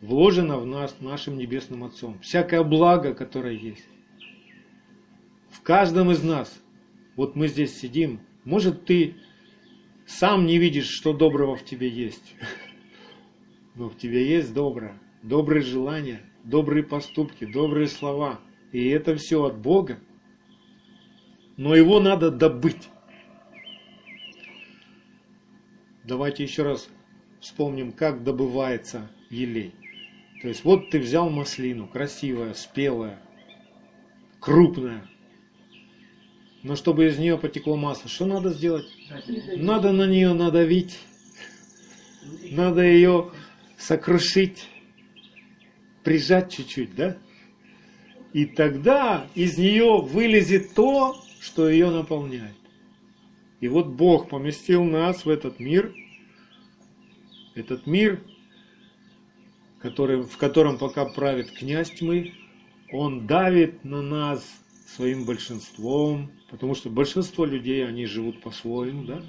вложено в нас нашим Небесным Отцом. Всякое благо, которое есть. В каждом из нас. Вот мы здесь сидим. Может, ты сам не видишь, что доброго в тебе есть. Но в тебе есть доброе, добрые желания, добрые поступки, добрые слова. И это все от Бога. Но его надо добыть. Давайте еще раз вспомним, как добывается елей. То есть вот ты взял маслину, красивая, спелая, крупная. Но чтобы из нее потекло масло, что надо сделать? Надо на нее надавить. Надо ее сокрушить, прижать чуть-чуть, да? И тогда из нее вылезет то, что ее наполняет. И вот Бог поместил нас в этот мир, этот мир, который, в котором пока правит князь тьмы, он давит на нас своим большинством, потому что большинство людей, они живут по-своему, да?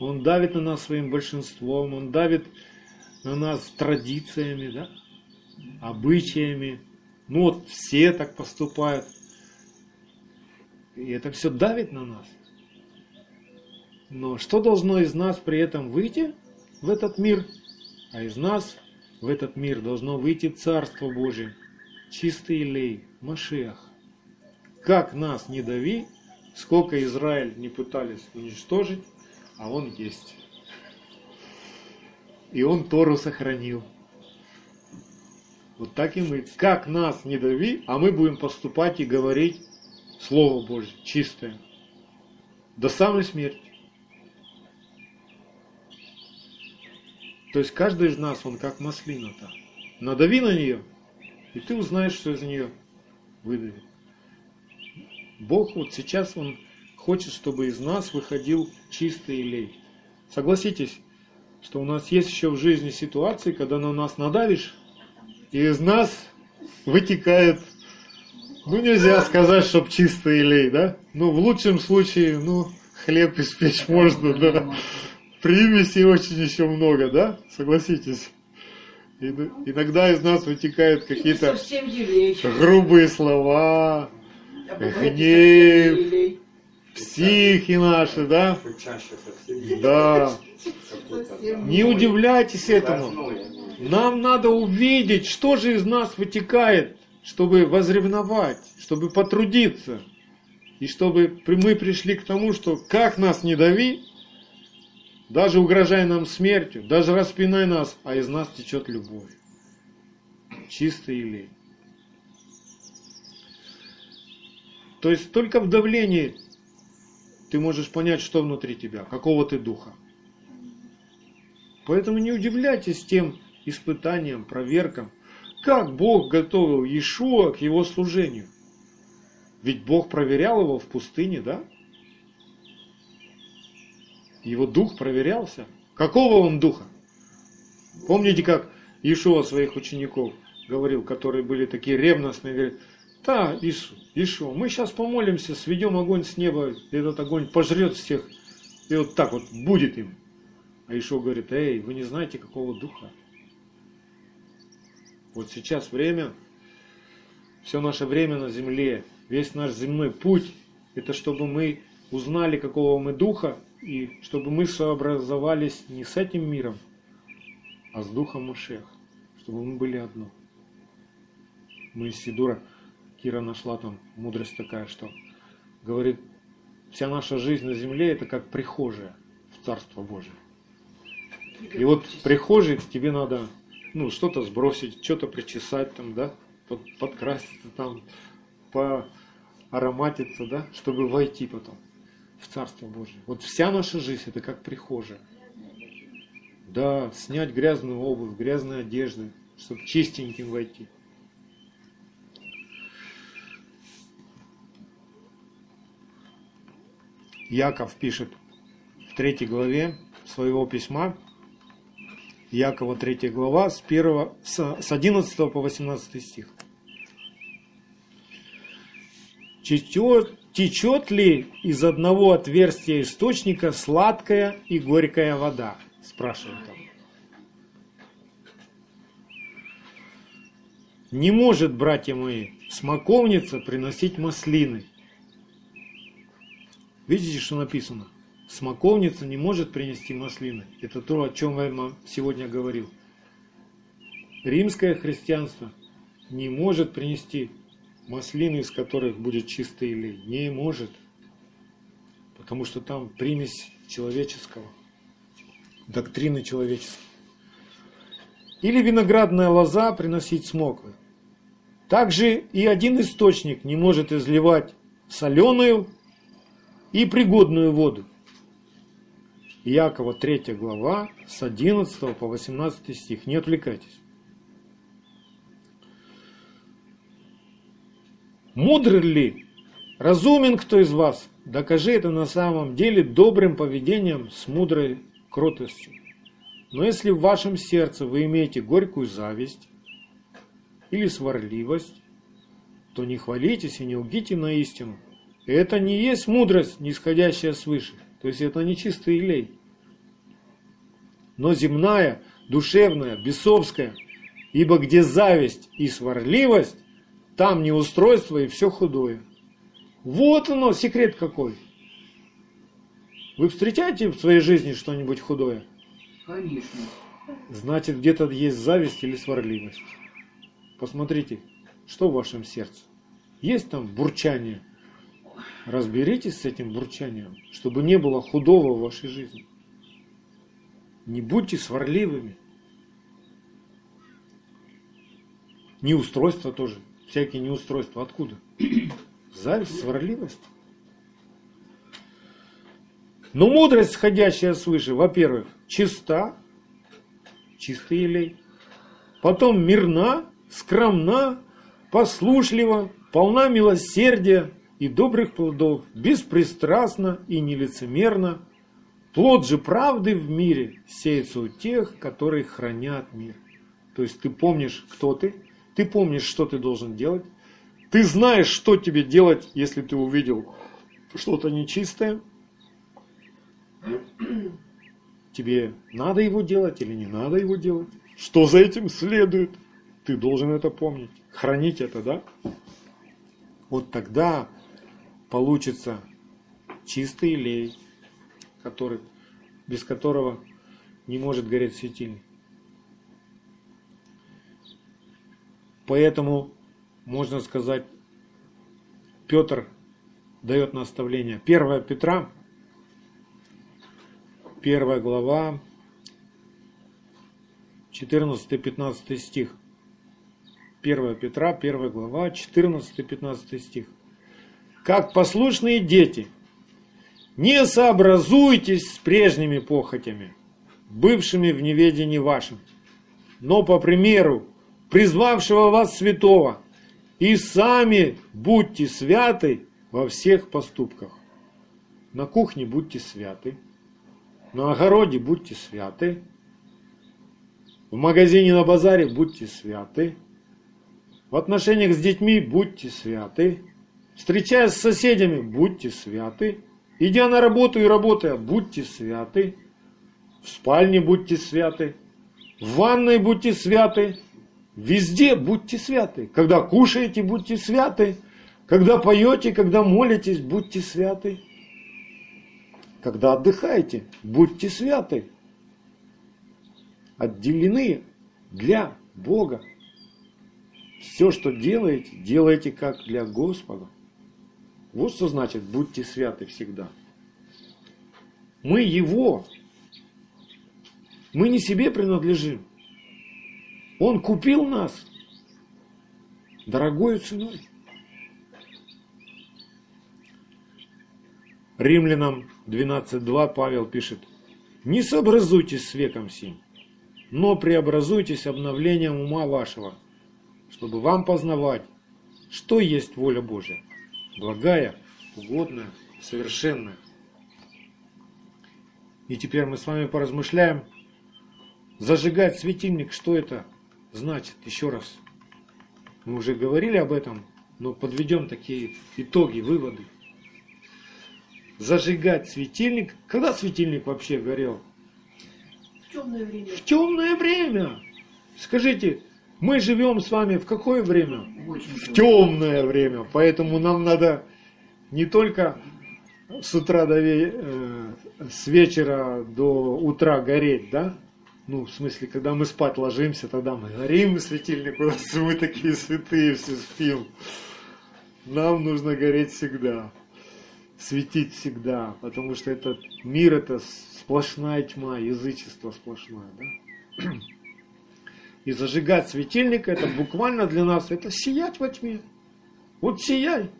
Он давит на нас своим большинством, он давит на нас традициями, да, обычаями. Ну вот все так поступают. И это все давит на нас. Но что должно из нас при этом выйти в этот мир? А из нас в этот мир должно выйти Царство Божие, чистый лей, Машех. Как нас не дави, сколько Израиль не пытались уничтожить, а он есть и он Тору сохранил. Вот так и мы. Как нас не дави, а мы будем поступать и говорить Слово Божье, чистое. До самой смерти. То есть каждый из нас, он как маслина-то. Надави на нее, и ты узнаешь, что из нее выдавит. Бог вот сейчас, Он хочет, чтобы из нас выходил чистый илей. Согласитесь, что у нас есть еще в жизни ситуации, когда на нас надавишь, и из нас вытекает, ну нельзя сказать, чтоб чистый илей, да? Ну в лучшем случае, ну хлеб испечь можно, да? Примесей очень еще много, да? Согласитесь. Иногда из нас вытекают какие-то грубые слова, гнев, психи наши, да? Да. Не удивляйтесь этому. Нам надо увидеть, что же из нас вытекает, чтобы возревновать, чтобы потрудиться. И чтобы мы пришли к тому, что как нас не дави, даже угрожая нам смертью, даже распинай нас, а из нас течет любовь. Чистый илей. То есть только в давлении ты можешь понять, что внутри тебя, какого ты духа. Поэтому не удивляйтесь тем испытаниям, проверкам, как Бог готовил Иешуа к его служению. Ведь Бог проверял его в пустыне, да? Его дух проверялся. Какого он духа? Помните, как Иешуа своих учеников говорил, которые были такие ревностные, говорит, да, Иисус, Иешуа, мы сейчас помолимся, сведем огонь с неба, и этот огонь пожрет всех, и вот так вот будет им. А Иешуа говорит, эй, вы не знаете, какого духа? Вот сейчас время, все наше время на земле, весь наш земной путь, это чтобы мы узнали, какого мы духа, и чтобы мы сообразовались не с этим миром, а с духом Машех, чтобы мы были одно. Мы Сидура, Кира нашла там мудрость такая, что говорит, вся наша жизнь на земле это как прихожая в Царство Божие. И вот в прихожей тебе надо ну, что-то сбросить, что-то причесать там, да, под, подкраситься там, поароматиться, да, чтобы войти потом в Царство Божие. Вот вся наша жизнь это как прихожая. Да, снять грязную обувь, грязные одежды, чтобы чистеньким войти. Яков пишет в третьей главе своего письма, Якова 3 глава, с, 1, с 11 по 18 стих. Течет, течет ли из одного отверстия источника сладкая и горькая вода? Спрашивает он. Не может, братья мои, смоковница приносить маслины. Видите, что написано? Смоковница не может принести маслины. Это то, о чем я вам сегодня говорил. Римское христианство не может принести маслины, из которых будет чистый илей. Не может. Потому что там примесь человеческого. Доктрины человеческой. Или виноградная лоза приносить смоквы. Также и один источник не может изливать соленую и пригодную воду. Якова 3 глава с 11 по 18 стих. Не отвлекайтесь. Мудр ли, разумен кто из вас, докажи это на самом деле добрым поведением с мудрой кротостью. Но если в вашем сердце вы имеете горькую зависть или сварливость, то не хвалитесь и не лгите на истину. Это не есть мудрость, нисходящая свыше. То есть это не чистый илей. Но земная, душевная, бесовская, ибо где зависть и сварливость, там неустройство и все худое. Вот оно, секрет какой. Вы встречаете в своей жизни что-нибудь худое? Конечно. Значит, где-то есть зависть или сварливость. Посмотрите, что в вашем сердце. Есть там бурчание? Разберитесь с этим бурчанием, чтобы не было худого в вашей жизни. Не будьте сварливыми. Неустройство тоже. Всякие неустройства. Откуда? Зависть, сварливость. Но мудрость, сходящая свыше, во-первых, чиста, чистый елей. Потом мирна, скромна, послушлива, полна милосердия и добрых плодов, беспристрастна и нелицемерна. Плод же правды в мире сеется у тех, которые хранят мир. То есть ты помнишь, кто ты, ты помнишь, что ты должен делать, ты знаешь, что тебе делать, если ты увидел что-то нечистое. Тебе надо его делать или не надо его делать. Что за этим следует? Ты должен это помнить. Хранить это, да? Вот тогда получится чистый лей, который, без которого не может гореть светильник. Поэтому, можно сказать, Петр дает наставление. 1 Петра, первая глава, 14-15 стих. 1 Петра, 1 глава, 14-15 стих. Как послушные дети, не сообразуйтесь с прежними похотями, бывшими в неведении вашем, но по примеру призвавшего вас святого, и сами будьте святы во всех поступках. На кухне будьте святы, на огороде будьте святы, в магазине на базаре будьте святы, в отношениях с детьми будьте святы, встречаясь с соседями будьте святы, идя на работу и работая будьте святы, в спальне будьте святы, в ванной будьте святы, Везде будьте святы. Когда кушаете, будьте святы. Когда поете, когда молитесь, будьте святы. Когда отдыхаете, будьте святы. Отделены для Бога. Все, что делаете, делайте как для Господа. Вот что значит будьте святы всегда. Мы Его. Мы не себе принадлежим. Он купил нас дорогой ценой. Римлянам 12.2 Павел пишет, «Не сообразуйтесь с веком сим, но преобразуйтесь обновлением ума вашего, чтобы вам познавать, что есть воля Божия, благая, угодная, совершенная». И теперь мы с вами поразмышляем, зажигать светильник, что это значит, еще раз, мы уже говорили об этом, но подведем такие итоги, выводы. Зажигать светильник. Когда светильник вообще горел? В темное время. В темное время. Скажите, мы живем с вами в какое время? В темное время. Поэтому нам надо не только с утра до ве... э, с вечера до утра гореть, да? Ну, в смысле, когда мы спать ложимся, тогда мы горим светильник, у нас мы такие святые все спим. Нам нужно гореть всегда, светить всегда, потому что этот мир это сплошная тьма, язычество сплошное, да? И зажигать светильник это буквально для нас, это сиять во тьме. Вот сияй.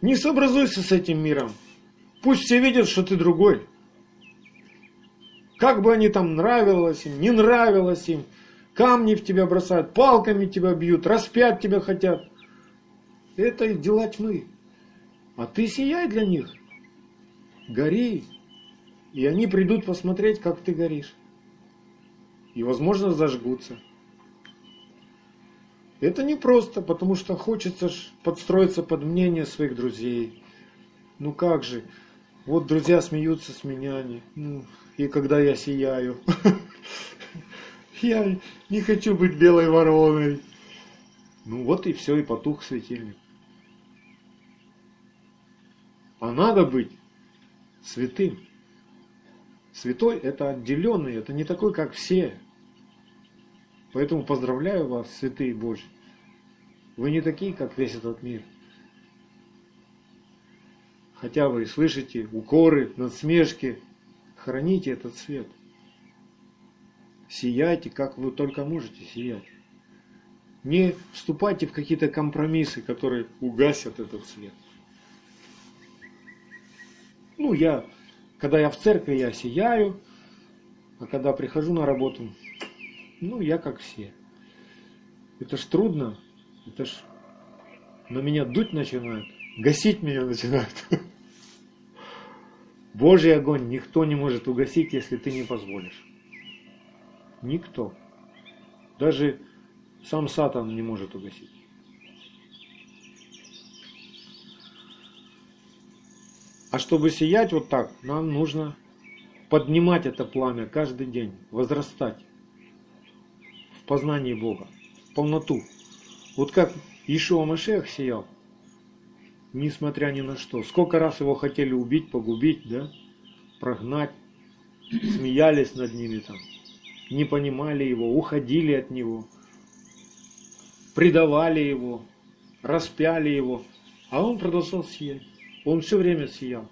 Не сообразуйся с этим миром. Пусть все видят, что ты другой. Как бы они там нравилось им, не нравилось им, камни в тебя бросают, палками тебя бьют, распять тебя хотят. Это дела тьмы. А ты сияй для них. Гори. И они придут посмотреть, как ты горишь. И, возможно, зажгутся. Это не просто, потому что хочется подстроиться под мнение своих друзей. Ну как же, вот друзья смеются с меня, ну, и когда я сияю. Я не хочу быть белой вороной. Ну вот и все, и потух светильник. А надо быть святым. Святой это отделенный, это не такой, как все. Поэтому поздравляю вас, святые Божьи. Вы не такие, как весь этот мир. Хотя вы слышите укоры, надсмешки, Храните этот свет. Сияйте, как вы только можете сиять. Не вступайте в какие-то компромиссы, которые угасят этот свет. Ну, я, когда я в церкви, я сияю, а когда прихожу на работу, ну, я как все. Это ж трудно, это ж на меня дуть начинают, гасить меня начинают. Божий огонь никто не может угасить, если ты не позволишь. Никто. Даже сам Сатан не может угасить. А чтобы сиять вот так, нам нужно поднимать это пламя каждый день, возрастать в познании Бога, в полноту. Вот как Ишуа Машех сиял, несмотря ни на что. Сколько раз его хотели убить, погубить, да, прогнать, смеялись над ними там, не понимали его, уходили от него, предавали его, распяли его, а он продолжал сиять. Он все время сиял.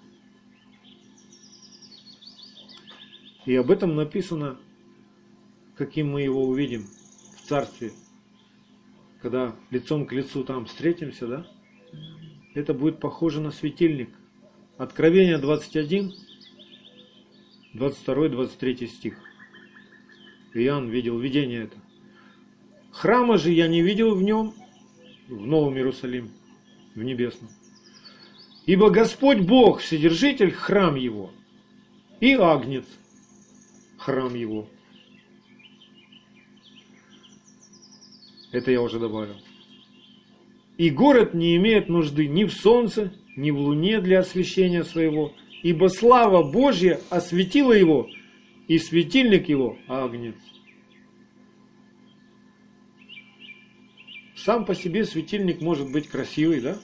И об этом написано, каким мы его увидим в царстве, когда лицом к лицу там встретимся, да? Это будет похоже на светильник. Откровение 21, 22-23 стих. Иоанн видел видение это. Храма же я не видел в нем, в Новом Иерусалиме, в небесном. Ибо Господь Бог, Вседержитель, храм Его, и Агнец, храм Его. Это я уже добавил. И город не имеет нужды ни в солнце, ни в луне для освещения своего, ибо слава Божья осветила его, и светильник его агнец. Сам по себе светильник может быть красивый, да?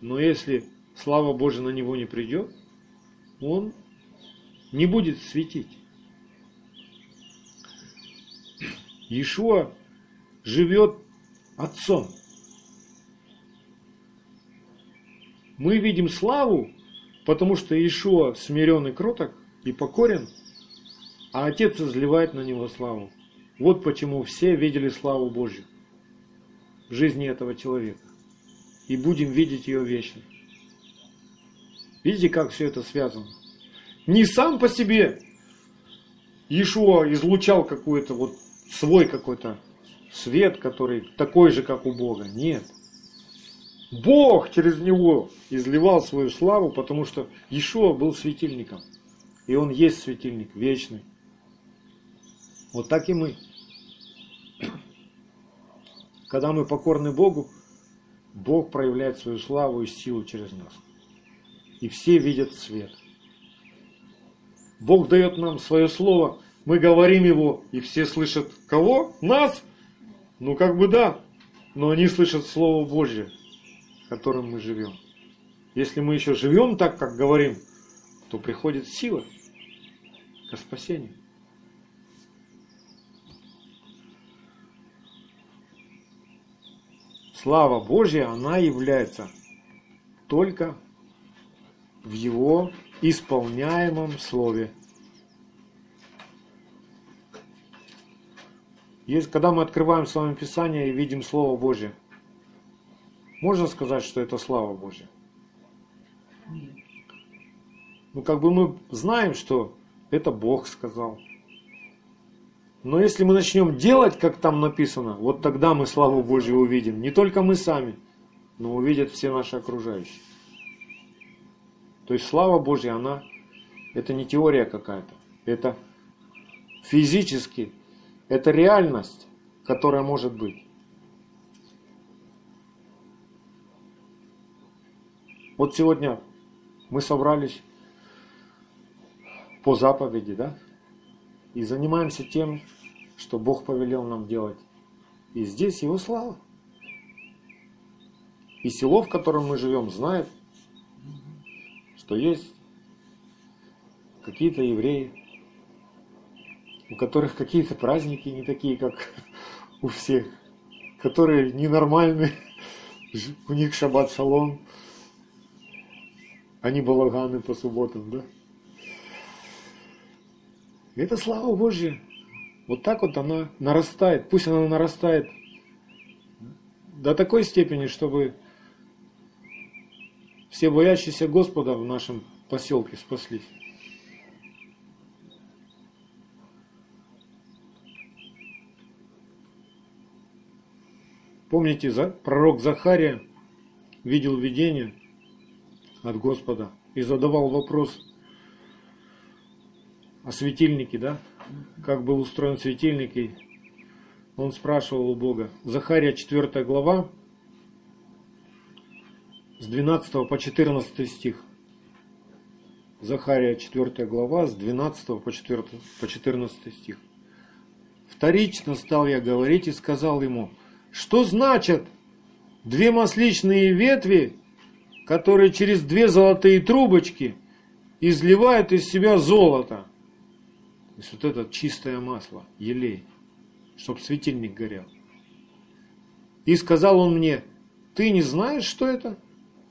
Но если слава Божья на него не придет, он не будет светить. Иешуа живет Отцом. Мы видим славу, потому что Иешуа смирен и кроток и покорен, а Отец изливает на него славу. Вот почему все видели славу Божью в жизни этого человека. И будем видеть ее вечно. Видите, как все это связано? Не сам по себе Иешуа излучал какой-то вот свой какой-то свет, который такой же, как у Бога. Нет. Бог через него изливал свою славу, потому что Иешуа был светильником. И он есть светильник вечный. Вот так и мы. Когда мы покорны Богу, Бог проявляет свою славу и силу через нас. И все видят свет. Бог дает нам свое слово, мы говорим его, и все слышат кого? Нас? Ну как бы да, но они слышат Слово Божье, которым мы живем. Если мы еще живем так, как говорим, то приходит сила к спасению. Слава Божья, она является только в Его исполняемом Слове. Есть, когда мы открываем с вами Писание и видим Слово Божье, можно сказать, что это слава Божья? Ну, как бы мы знаем, что это Бог сказал. Но если мы начнем делать, как там написано, вот тогда мы славу Божью увидим. Не только мы сами, но увидят все наши окружающие. То есть слава Божья, она, это не теория какая-то. Это физически, это реальность, которая может быть. Вот сегодня мы собрались по заповеди, да? И занимаемся тем, что Бог повелел нам делать. И здесь Его слава. И село, в котором мы живем, знает, что есть какие-то евреи, у которых какие-то праздники не такие, как у всех, которые ненормальные, у них шаббат шалом, они балаганы по субботам, да? Это слава Божья. Вот так вот она нарастает. Пусть она нарастает до такой степени, чтобы все боящиеся Господа в нашем поселке спаслись. Помните, пророк Захария видел видение от Господа и задавал вопрос о светильнике, да? Как был устроен светильник, и он спрашивал у Бога. Захария 4 глава, с 12 по 14 стих. Захария 4 глава, с 12 по 14, по 14 стих. Вторично стал я говорить и сказал ему, что значит две масличные ветви, которые через две золотые трубочки изливают из себя золото. То есть вот это чистое масло, елей, чтобы светильник горел. И сказал он мне, ты не знаешь, что это?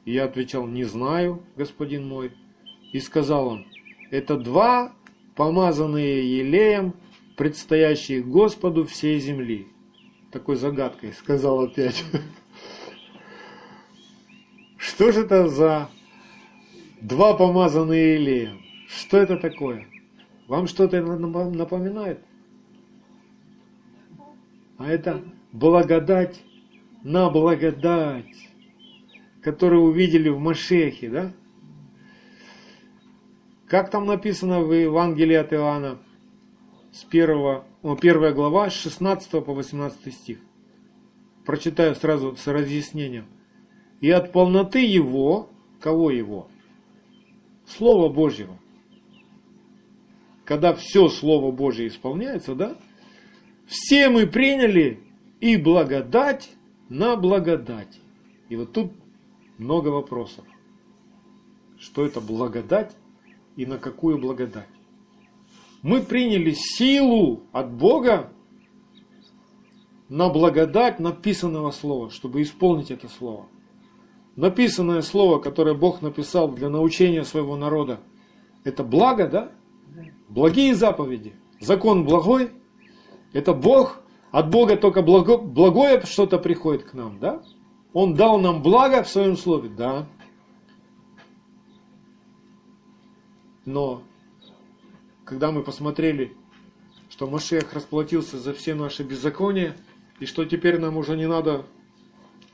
И я отвечал, не знаю, господин мой. И сказал он, это два помазанные елеем, предстоящие Господу всей земли такой загадкой сказал опять. Что же это за два помазанные елеем? Что это такое? Вам что-то напоминает? А это благодать на благодать, которую увидели в Машехе, да? Как там написано в Евангелии от Иоанна с первого первая глава, с 16 по 18 стих. Прочитаю сразу с разъяснением. И от полноты его, кого его? Слова Божьего. Когда все Слово Божье исполняется, да? Все мы приняли и благодать на благодать. И вот тут много вопросов. Что это благодать и на какую благодать? мы приняли силу от Бога на благодать написанного слова, чтобы исполнить это слово. Написанное слово, которое Бог написал для научения своего народа, это благо, да? Благие заповеди. Закон благой. Это Бог. От Бога только благо, благое что-то приходит к нам, да? Он дал нам благо в своем слове, да. Но когда мы посмотрели, что Машех расплатился за все наши беззакония, и что теперь нам уже не надо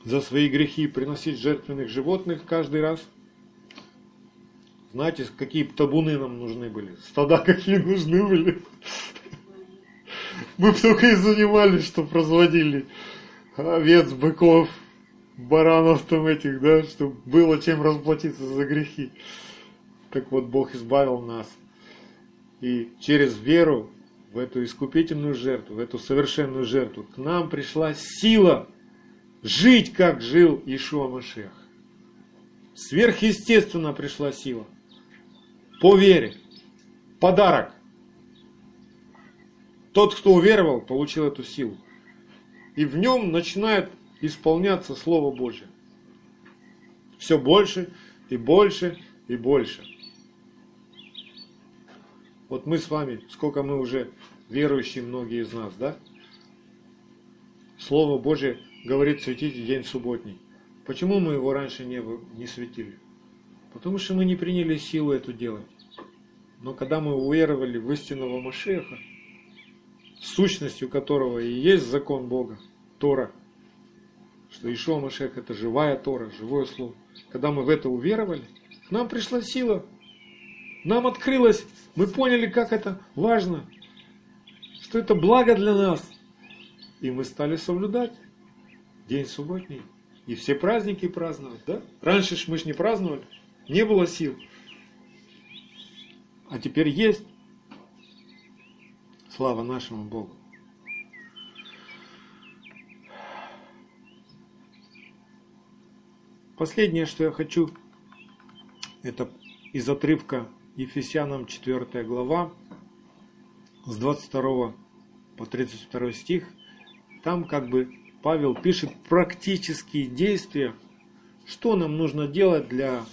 за свои грехи приносить жертвенных животных каждый раз. Знаете, какие табуны нам нужны были? Стада какие нужны были? Мы только и занимались, что производили овец, быков, баранов там этих, да, чтобы было чем расплатиться за грехи. Так вот, Бог избавил нас – и через веру в эту искупительную жертву, в эту совершенную жертву, к нам пришла сила жить, как жил Ишуа Машех. Сверхъестественно пришла сила. По вере. Подарок. Тот, кто уверовал, получил эту силу. И в нем начинает исполняться Слово Божье. Все больше и больше и больше. Вот мы с вами, сколько мы уже верующие, многие из нас, да? Слово Божье говорит светите день субботний. Почему мы его раньше не, не светили? Потому что мы не приняли силу эту делать. Но когда мы уверовали в истинного Машеха, сущностью которого и есть закон Бога, Тора, что Ишуа Машех это живая Тора, живое Слово. Когда мы в это уверовали, к нам пришла сила нам открылось, мы поняли, как это важно, что это благо для нас. И мы стали соблюдать день субботний. И все праздники праздновать, да? Раньше ж мы ж не праздновали, не было сил. А теперь есть. Слава нашему Богу. Последнее, что я хочу, это из отрывка Ефесянам 4 глава, с 22 по 32 стих, там как бы Павел пишет практические действия, что нам нужно делать для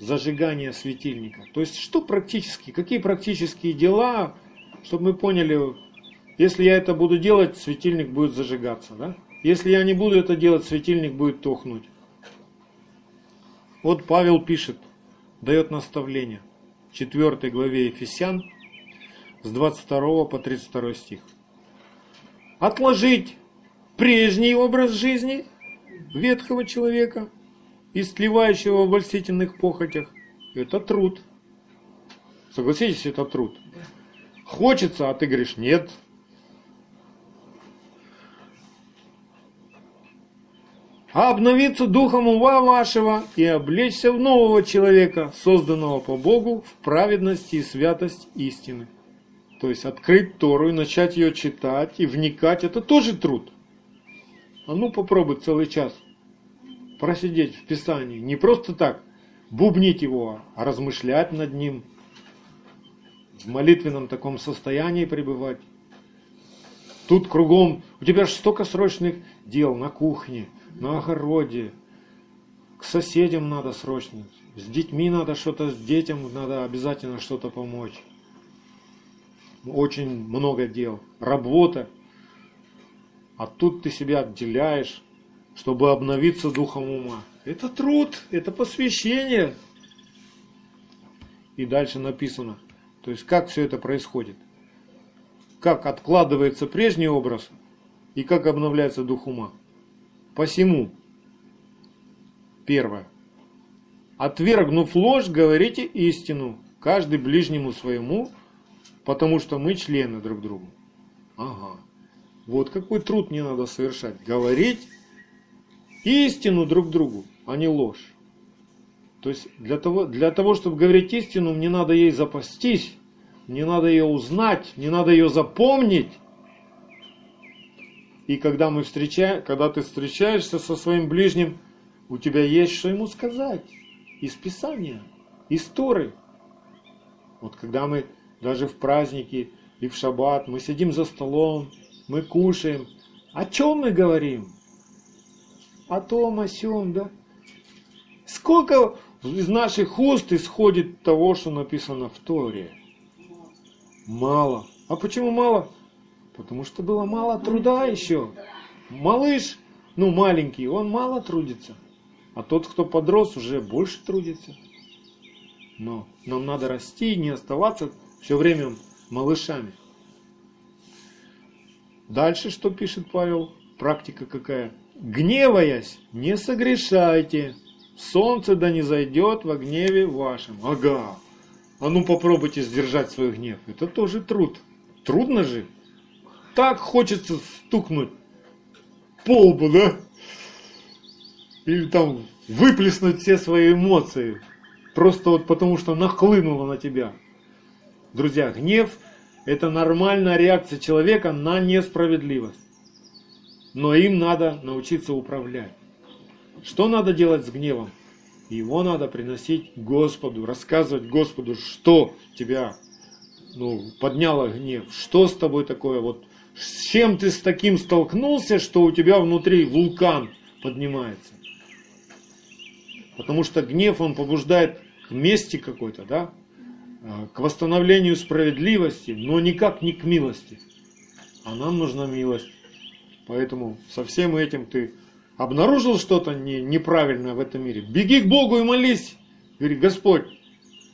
зажигания светильника. То есть, что практически, какие практические дела, чтобы мы поняли, если я это буду делать, светильник будет зажигаться. Да? Если я не буду это делать, светильник будет тухнуть. Вот Павел пишет, дает наставление. 4 главе Ефесян с 22 по 32 стих. Отложить прежний образ жизни ветхого человека, истлевающего в обольстительных похотях, это труд. Согласитесь, это труд. Хочется, а ты говоришь, нет, а обновиться духом ума вашего и облечься в нового человека, созданного по Богу в праведности и святость истины. То есть открыть Тору и начать ее читать и вникать, это тоже труд. А ну попробуй целый час просидеть в Писании. Не просто так бубнить его, а размышлять над ним, в молитвенном таком состоянии пребывать. Тут кругом, у тебя же столько срочных дел на кухне – на огороде, к соседям надо срочно, с детьми надо что-то, с детям надо обязательно что-то помочь. Очень много дел. Работа. А тут ты себя отделяешь, чтобы обновиться духом ума. Это труд, это посвящение. И дальше написано. То есть как все это происходит. Как откладывается прежний образ и как обновляется дух ума. Посему, первое, отвергнув ложь, говорите истину, каждый ближнему своему, потому что мы члены друг другу. Ага. Вот какой труд мне надо совершать. Говорить истину друг другу, а не ложь. То есть для того, для того, чтобы говорить истину, мне надо ей запастись, мне надо ее узнать, мне надо ее запомнить, и когда, мы встречаем, когда ты встречаешься со своим ближним, у тебя есть что ему сказать. Из Писания, из Торы. Вот когда мы даже в праздники и в шаббат, мы сидим за столом, мы кушаем. О чем мы говорим? О том, о сем, да? Сколько из наших уст исходит того, что написано в Торе? Мало. А почему мало? Потому что было мало труда еще. Малыш, ну маленький, он мало трудится. А тот, кто подрос, уже больше трудится. Но нам надо расти не оставаться все время малышами. Дальше что пишет Павел? Практика какая? Гневаясь, не согрешайте. Солнце да не зайдет во гневе вашем. Ага. А ну попробуйте сдержать свой гнев. Это тоже труд. Трудно же так хочется стукнуть по лбу, да? Или там выплеснуть все свои эмоции. Просто вот потому что нахлынуло на тебя. Друзья, гнев – это нормальная реакция человека на несправедливость. Но им надо научиться управлять. Что надо делать с гневом? Его надо приносить Господу, рассказывать Господу, что тебя ну, подняло гнев, что с тобой такое, вот с чем ты с таким столкнулся, что у тебя внутри вулкан поднимается. Потому что гнев, он побуждает к мести какой-то, да? А, к восстановлению справедливости, но никак не к милости. А нам нужна милость. Поэтому со всем этим ты обнаружил что-то не, неправильное в этом мире. Беги к Богу и молись. Говори, Господь,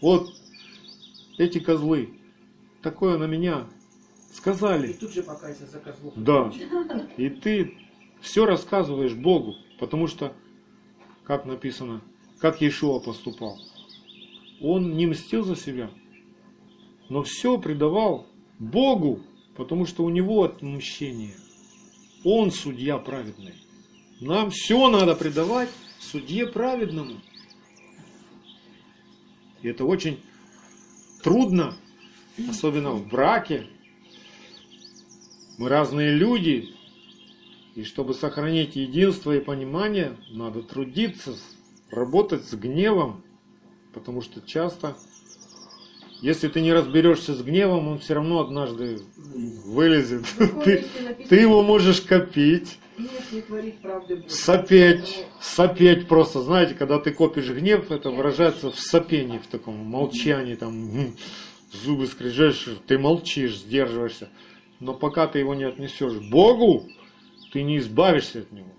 вот эти козлы, такое на меня сказали. И тут же покайся за козлов. Да. И ты все рассказываешь Богу, потому что, как написано, как Иешуа поступал. Он не мстил за себя, но все предавал Богу, потому что у него отмщение. Он судья праведный. Нам все надо предавать судье праведному. И это очень трудно, особенно в браке, мы разные люди, и чтобы сохранить единство и понимание, надо трудиться, работать с гневом, потому что часто, если ты не разберешься с гневом, он все равно однажды вылезет. Ты, ты его можешь копить. Сопеть, сопеть просто, знаете, когда ты копишь гнев, это выражается в сопении, в таком молчании, там зубы скрежешь, ты молчишь, сдерживаешься. Но пока ты его не отнесешь Богу, ты не избавишься от него.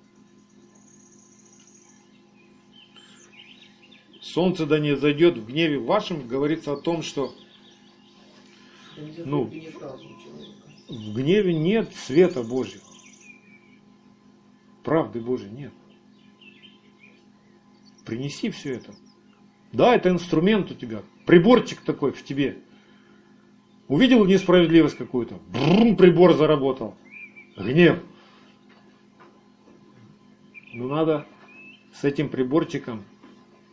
Солнце да не зайдет в гневе вашем, говорится о том, что Ну. в гневе нет света Божьего. Правды Божьей нет. Принеси все это. Да, это инструмент у тебя, приборчик такой в тебе. Увидел несправедливость какую-то, брум, прибор заработал. Гнев. Но надо с этим приборчиком,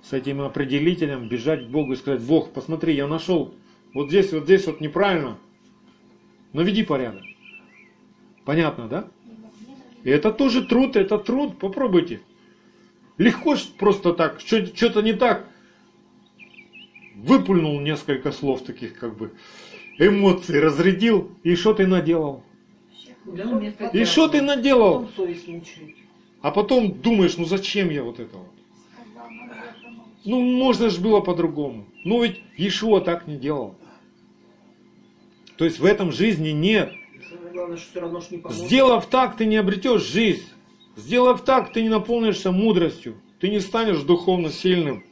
с этим определителем бежать к Богу и сказать, Бог, посмотри, я нашел, вот здесь, вот здесь вот неправильно, наведи порядок. Понятно, да? И это тоже труд, это труд, попробуйте. Легко ж просто так, что-то не так. Выпульнул несколько слов таких, как бы, эмоций разрядил, и что ты наделал? Да И что ты наделал? А потом думаешь, ну зачем я вот это вот? Ну, можно же было по-другому. Ну, ведь Иешуа так не делал. То есть в этом жизни нет. Главное, не. Сделав так, ты не обретешь жизнь. Сделав так, ты не наполнишься мудростью. Ты не станешь духовно сильным.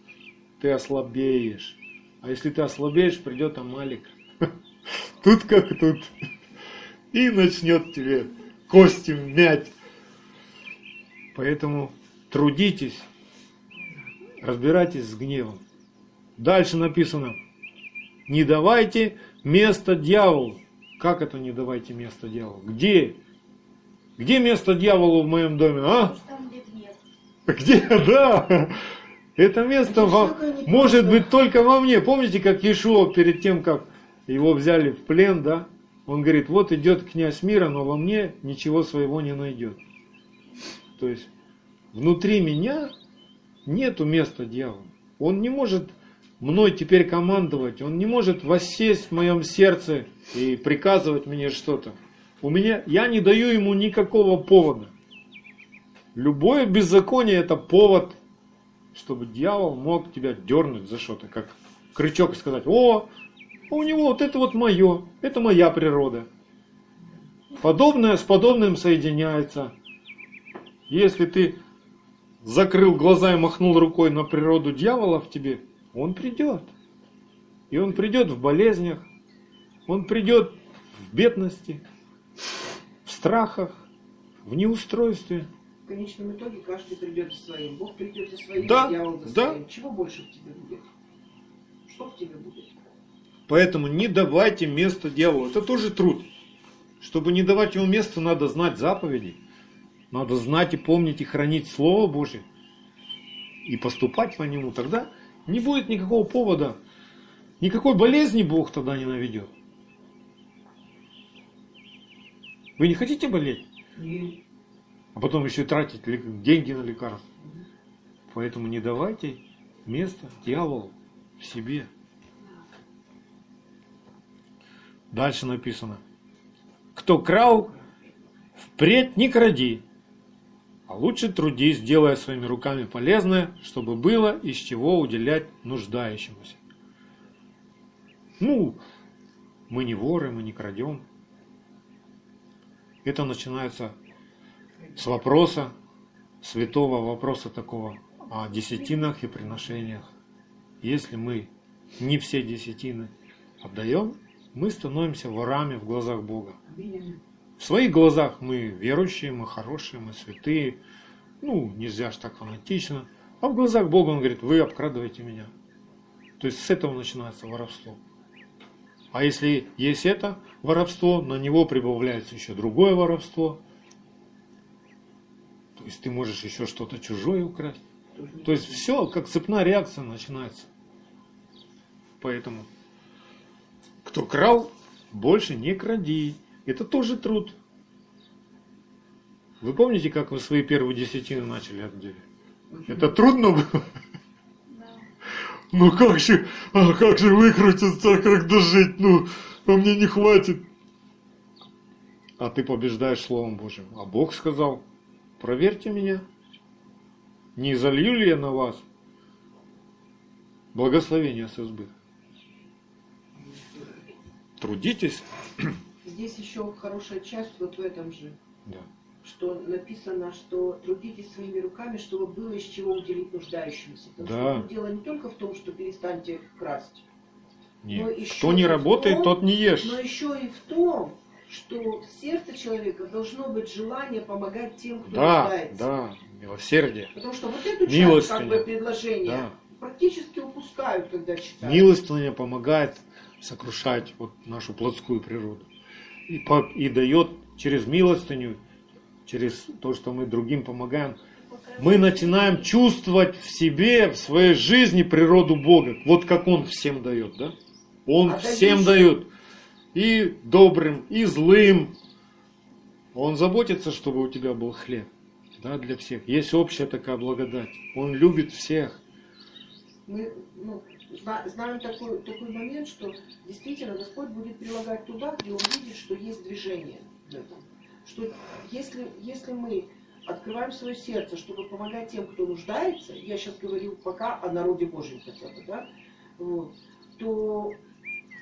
Ты ослабеешь. А если ты ослабеешь, придет Амалик. Тут как тут. И начнет тебе кости мять. Поэтому трудитесь, разбирайтесь с гневом. Дальше написано, не давайте место дьяволу. Как это не давайте место дьяволу? Где? Где место дьяволу в моем доме, а? Там, где? Да. Это место во- может быть только во мне. Помните, как Иешуа перед тем, как его взяли в плен, да? Он говорит, вот идет князь мира, но во мне ничего своего не найдет. То есть внутри меня нету места дьявола. Он не может мной теперь командовать, он не может воссесть в моем сердце и приказывать мне что-то. У меня, я не даю ему никакого повода. Любое беззаконие это повод, чтобы дьявол мог тебя дернуть за что-то, как крючок и сказать, о, у него вот это вот мое, это моя природа. Подобное с подобным соединяется. Если ты закрыл глаза и махнул рукой на природу дьявола в тебе, он придет. И он придет в болезнях, он придет в бедности, в страхах, в неустройстве. В конечном итоге каждый придет со своим. Бог придет со своим, Да, дьявол за да. своим. Чего больше в тебе будет? Что в тебе будет? Поэтому не давайте место дьяволу. Это тоже труд. Чтобы не давать ему место, надо знать заповеди. Надо знать и помнить и хранить Слово Божье. И поступать по нему. Тогда не будет никакого повода. Никакой болезни Бог тогда не наведет. Вы не хотите болеть? И А потом еще тратить деньги на лекарства. Поэтому не давайте место дьяволу в себе. Дальше написано. Кто крал, впредь не кради, а лучше трудись, делая своими руками полезное, чтобы было из чего уделять нуждающемуся. Ну, мы не воры, мы не крадем. Это начинается с вопроса, святого вопроса такого о десятинах и приношениях. Если мы не все десятины отдаем, мы становимся ворами в глазах Бога. В своих глазах мы верующие, мы хорошие, мы святые. Ну, нельзя ж так фанатично. А в глазах Бога он говорит, вы обкрадываете меня. То есть с этого начинается воровство. А если есть это воровство, на него прибавляется еще другое воровство. То есть ты можешь еще что-то чужое украсть. То есть все, как цепная реакция начинается. Поэтому, кто крал, больше не кради. Это тоже труд. Вы помните, как вы свои первые десятины начали отделять? Это трудно было? Да. Ну как же, а как же выкрутиться, как дожить, ну, а мне не хватит. А ты побеждаешь Словом Божьим. А Бог сказал, проверьте меня, не залью ли я на вас благословение с избытком. Трудитесь. Здесь еще хорошая часть вот в этом же. Да. что написано, что трудитесь своими руками, чтобы было из чего уделить нуждающимся. Потому Да. что дело не только в том, что перестаньте красть, Нет. Но еще Кто не работает, том- тот не ешь. но еще и в том, что в сердце человека должно быть желание помогать тем, кто Да, нуждается. да, милосердие. Потому что вот эту часть как бы предложения Да. практически упускают, когда читают. Милостыня помогает сокрушать вот нашу плотскую природу. И, по- и дает через милостыню, через то, что мы другим помогаем, мы начинаем чувствовать в себе, в своей жизни природу Бога. Вот как Он всем дает, да? Он А всем дает. И добрым, и злым. Он заботится, чтобы у тебя был хлеб. Да, для всех. Есть общая такая благодать. Он любит всех. Мы ну, знаем такой, такой момент, что действительно Господь будет прилагать туда, где Он видит, что есть движение в этом. Что если, если мы открываем свое сердце, чтобы помогать тем, кто нуждается, я сейчас говорю пока о народе Божьем хотя бы, да, вот, то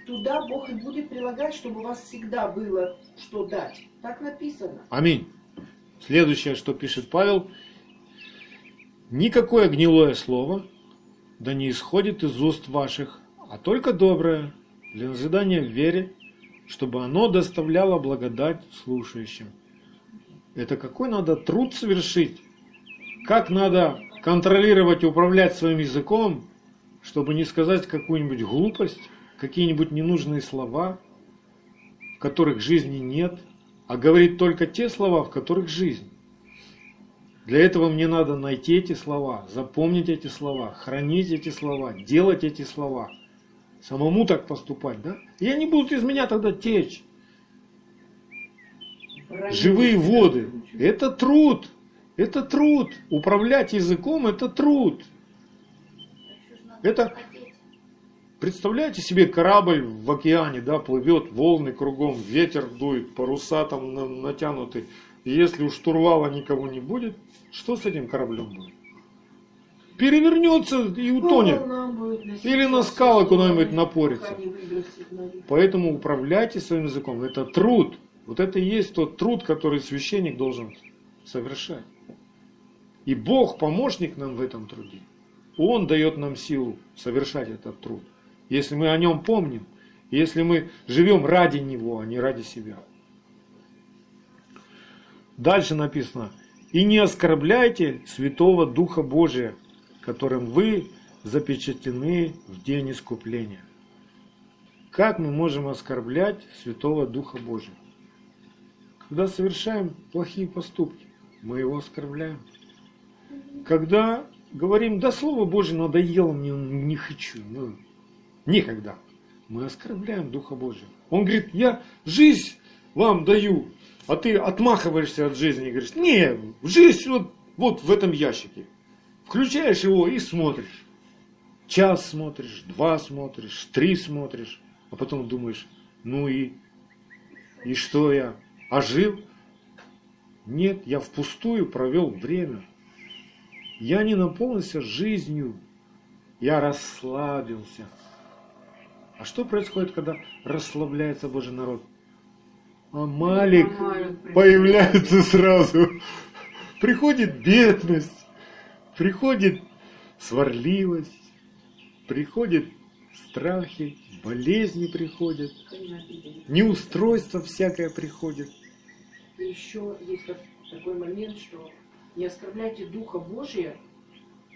туда Бог и будет прилагать, чтобы у вас всегда было что дать. Так написано. Аминь. Следующее, что пишет Павел. Никакое гнилое слово да не исходит из уст ваших, а только доброе, для назидания в вере, чтобы оно доставляло благодать слушающим. Это какой надо труд совершить? Как надо контролировать и управлять своим языком, чтобы не сказать какую-нибудь глупость, какие-нибудь ненужные слова, в которых жизни нет, а говорить только те слова, в которых жизнь. Для этого мне надо найти эти слова, запомнить эти слова, хранить эти слова, делать эти слова. Самому так поступать, да? И они будут из меня тогда течь. Живые воды. Это труд. Это труд. Управлять языком это труд. Это- Представляете себе корабль в океане, да, плывет, волны кругом, ветер дует, паруса там на- натянуты. Если у штурвала никого не будет, что с этим кораблем будет? Перевернется и утонет. Или на скалы куда-нибудь напорится. Поэтому управляйте своим языком. Это труд. Вот это и есть тот труд, который священник должен совершать. И Бог помощник нам в этом труде. Он дает нам силу совершать этот труд. Если мы о нем помним, если мы живем ради него, а не ради себя. Дальше написано. И не оскорбляйте Святого Духа Божия, которым вы запечатлены в день искупления. Как мы можем оскорблять Святого Духа Божия? Когда совершаем плохие поступки, мы его оскорбляем. Когда говорим, да Слово Божие надоело мне, не хочу, ну, никогда. Мы оскорбляем Духа Божия. Он говорит, я жизнь вам даю, а ты отмахиваешься от жизни и говоришь, не, жизнь вот, вот в этом ящике. Включаешь его и смотришь. Час смотришь, два смотришь, три смотришь, а потом думаешь, ну и, и что я, ожил? Нет, я впустую провел время. Я не наполнился жизнью, я расслабился. А что происходит, когда расслабляется Божий народ? Амалик появляется сразу. Приходит бедность, приходит сварливость, приходит страхи, болезни приходят, неустройство всякое приходит. И еще есть так- такой момент, что не оскорбляйте Духа Божия.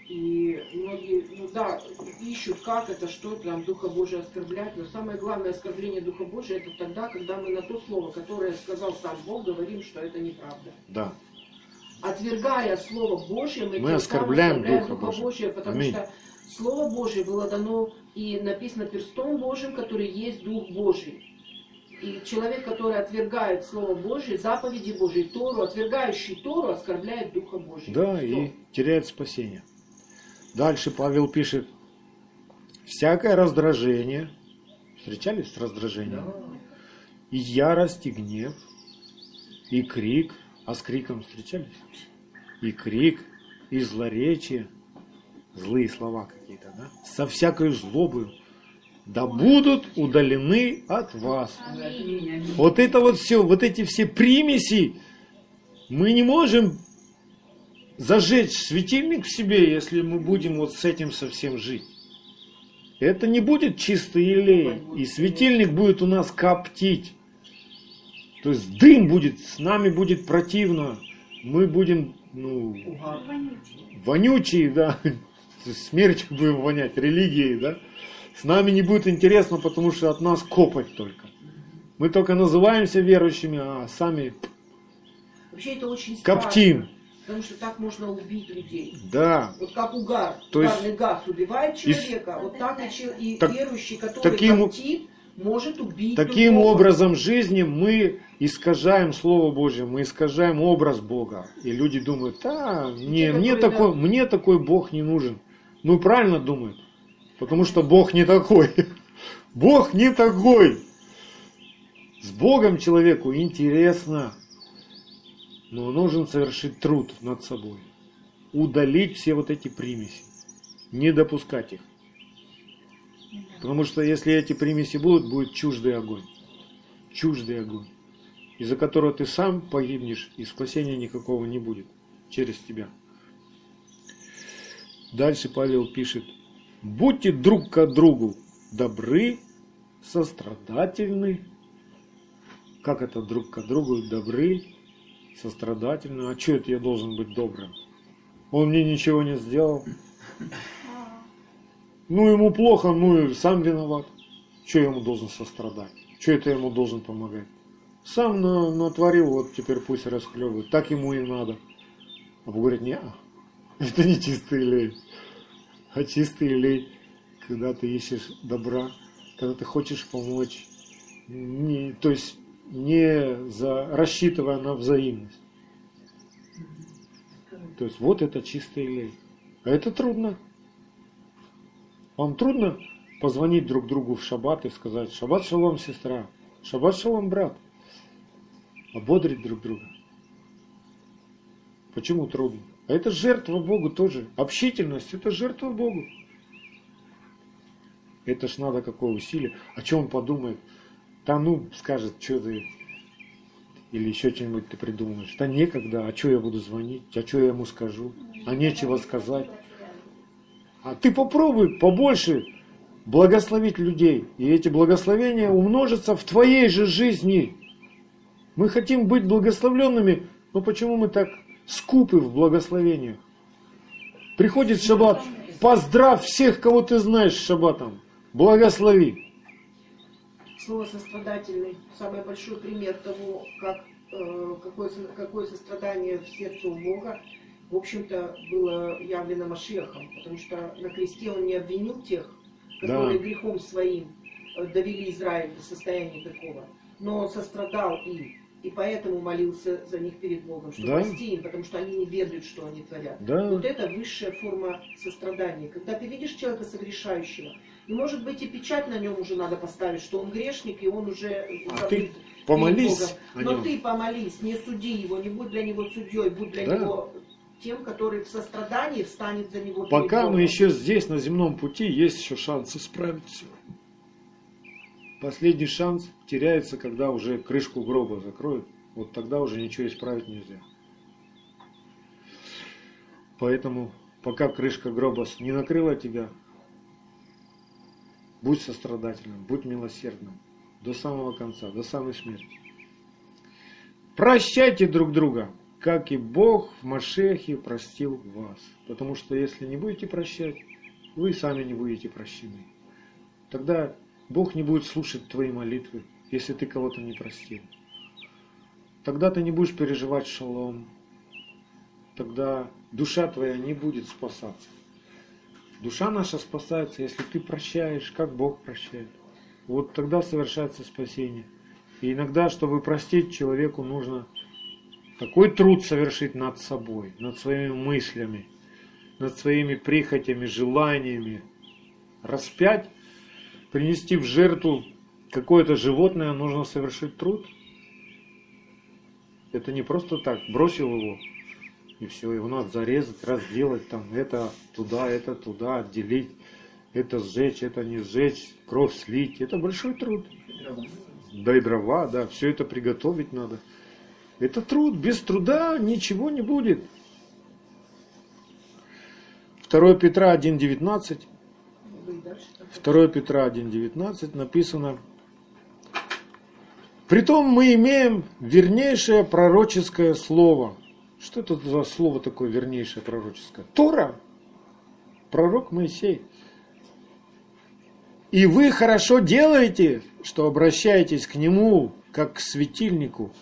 И многие, ну да, ищут, как это, что там Духа Божия оскорблять. Но самое главное оскорбление Духа Божия это тогда, когда мы на то слово, которое сказал сам Бог, говорим, что это неправда. Да. Отвергая Слово Божье, мы, Мы оскорбляем оскорбляем Духа Божия. Божия, потому Аминь. что Слово Божье было дано и написано перстом Божьим, который есть Дух Божий. И человек, который отвергает Слово Божье, заповеди Божьи, Тору, отвергающий Тору, оскорбляет Духа Божьего. Да, Всё. и теряет спасение. Дальше Павел пишет, всякое раздражение, встречались с раздражением? И ярость, и гнев, и крик, а с криком встречались? И крик, и злоречие, злые слова какие-то, да? Со всякой злобою, да будут удалены от вас. Вот это вот все, вот эти все примеси, Мы не можем зажечь светильник в себе, если мы будем вот с этим совсем жить. Это не будет чистый елей, и светильник будет у нас коптить. То есть дым будет, с нами будет противно, мы будем ну, Угар. Вонючий. вонючие, да, смертью будем вонять, религией, да. С нами не будет интересно, потому что от нас копать только. Мы только называемся верующими, а сами Вообще это очень коптим. Потому что так можно убить людей. Да, Вот как угар, То есть- угарный газ убивает И человека, вот так и, чел- и Так- верующий, который таким- коптит, может убить таким другого. образом жизни мы искажаем Слово Божье, мы искажаем образ Бога. И люди думают, да, не, Те, мне, которые, такой, да. мне такой Бог не нужен. Ну, правильно думают, потому что Бог не такой. Бог не такой. С Богом человеку интересно, но нужен совершить труд над собой. Удалить все вот эти примеси, не допускать их. Потому что если эти примеси будут, будет чуждый огонь. Чуждый огонь. Из-за которого ты сам погибнешь, и спасения никакого не будет через тебя. Дальше Павел пишет. Будьте друг к другу добры, сострадательны. Как это друг к другу добры, сострадательны? А что это я должен быть добрым? Он мне ничего не сделал. Ну, ему плохо, ну и сам виноват. Че я ему должен сострадать? Че это я ему должен помогать? Сам на- натворил, вот теперь пусть расхлебывает. Так ему и надо. А Бог говорит, не, это не чистый лей. А чистый лей, когда ты ищешь добра, когда ты хочешь помочь, не, то есть не за, рассчитывая на взаимность. То есть вот это чистый лей. А это трудно. Вам трудно позвонить друг другу в шаббат и сказать «Шаббат шалом, сестра», «Шаббат шалом, брат», ободрить друг друга. Почему трудно? А это жертва Богу тоже. Общительность – это жертва Богу. Это ж надо какое усилие. А что он подумает? Да ну, скажет, что ты... Или еще что-нибудь ты придумаешь. Да некогда, а что я буду звонить? А что я ему скажу? А нечего сказать. А ты попробуй побольше благословить людей. И эти благословения умножатся в твоей же жизни. Мы хотим быть благословленными, но почему мы так скупы в благословениях? Приходит шаббат, поздравь всех, кого ты знаешь с шаббатом. Благослови. Слово сострадательный самый большой пример того, как, э, какое, какое сострадание в сердце у Бога, в общем-то, было явлено Машехом, потому что на кресте он не обвинил тех, которые Да. грехом своим э, довели Израиль до состояния такого, но он сострадал им, и поэтому молился за них перед Богом, что Да. прости им, потому что они не ведают, что они творят. Да. Вот это высшая форма сострадания. Когда ты видишь человека согрешающего, и может быть и печать на нем уже надо поставить, что он грешник, и он уже А ты помолись Но ты помолись, не суди его, не будь для него судьей, будь для Да. него тем, который в сострадании встанет за него. Пока мы еще здесь, на земном пути, есть еще шанс исправить все. Последний шанс теряется, когда уже крышку гроба закроют. Вот тогда уже ничего исправить нельзя. Поэтому, пока крышка гроба не накрыла тебя, будь сострадательным, будь милосердным до самого конца, до самой смерти. Прощайте друг друга, как и Бог в Машехе простил вас. Потому что если не будете прощать, вы сами не будете прощены. Тогда Бог не будет слушать твои молитвы, если ты кого-то не простил. Тогда ты не будешь переживать шалом. Тогда душа твоя не будет спасаться. Душа наша спасается, если ты прощаешь, как Бог прощает. Вот тогда совершается спасение. И иногда, чтобы простить человеку, нужно такой труд совершить над собой, над своими мыслями, над своими прихотями, желаниями. Распять, принести в жертву какое-то животное, нужно совершить труд. Это не просто так, бросил его, и все, его надо зарезать, разделать, там, это туда, это туда, отделить, это сжечь, это не сжечь, кровь слить. Это большой труд. Да и дрова, да, все это приготовить надо. Это труд. Без труда ничего не будет. 2 Петра 1.19 Вы и дальше так. 2 Петра 1.19 написано Притом мы имеем вернейшее пророческое слово. Что это за слово такое вернейшее пророческое? Тора. Пророк Моисей. И вы хорошо делаете, что обращаетесь к нему, как к светильнику,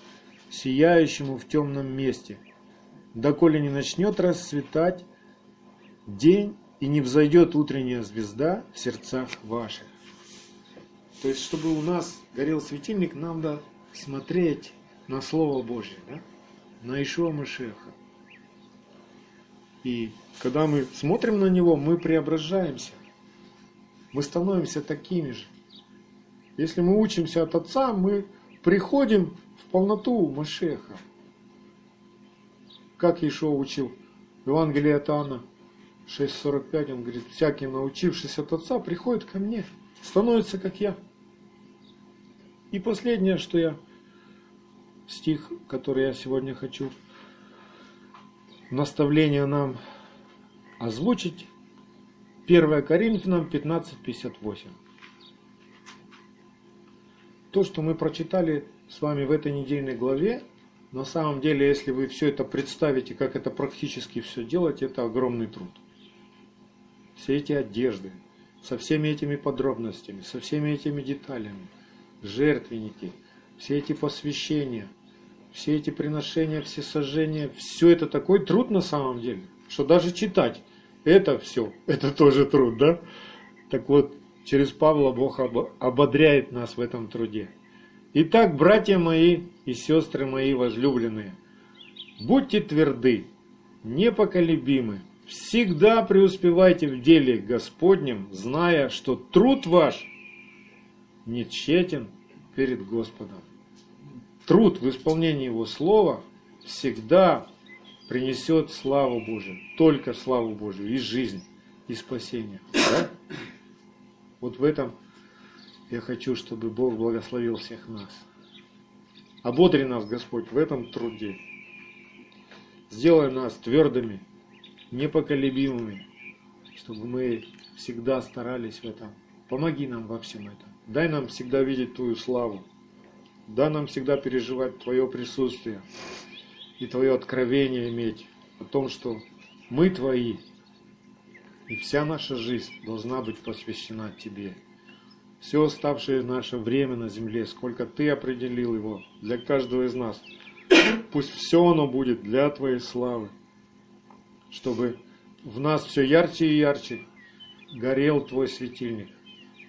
сияющему в темном месте, доколе не начнет расцветать день и не взойдет утренняя звезда в сердцах ваших. То есть, чтобы у нас горел светильник, нам надо смотреть на Слово Божье, да? На Ишуа Машеха. И когда мы смотрим на него, мы преображаемся. Мы становимся такими же. Если мы учимся от Отца, мы приходим в полноту Машеха. Как Ишуа учил Евангелие от Иоанна 6.45, он говорит, всякий, научившись от Отца, приходит ко мне, становится как я. И последнее, что я, стих, который я сегодня хочу наставление нам озвучить, 1 Коринфянам 15.58. То, что мы прочитали с вами в этой недельной главе, на самом деле, если вы все это представите, как это практически все делать, это огромный труд. Все эти одежды, со всеми этими подробностями, со всеми этими деталями, жертвенники, все эти посвящения, все эти приношения, все сожжения, все это такой труд на самом деле, что даже читать это все, это тоже труд, да? Так вот, через Павла Бог ободряет нас в этом труде. Итак, братья мои и сестры мои возлюбленные, будьте тверды, непоколебимы, всегда преуспевайте в деле Господнем, зная, что труд ваш не тщетен перед Господом. Труд в исполнении Его Слова всегда принесет славу Божию, только славу Божию и жизнь, и спасение. Да? Вот в этом я хочу, чтобы Бог благословил всех нас. Ободри нас, Господь, в этом труде. Сделай нас твердыми, непоколебимыми, чтобы мы всегда старались в этом. Помоги нам во всем этом. Дай нам всегда видеть Твою славу. Дай нам всегда переживать Твое присутствие и Твое откровение иметь о том, что мы Твои, и вся наша жизнь должна быть посвящена Тебе. Все оставшее наше время на земле, сколько Ты определил его для каждого из нас, пусть все оно будет для Твоей славы, чтобы в нас все ярче и ярче горел Твой светильник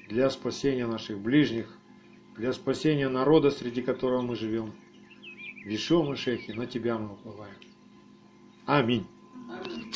для спасения наших ближних, для спасения народа, среди которого мы живем. Вишо, Машехи, на тебя мы уповаем. Аминь. Аминь.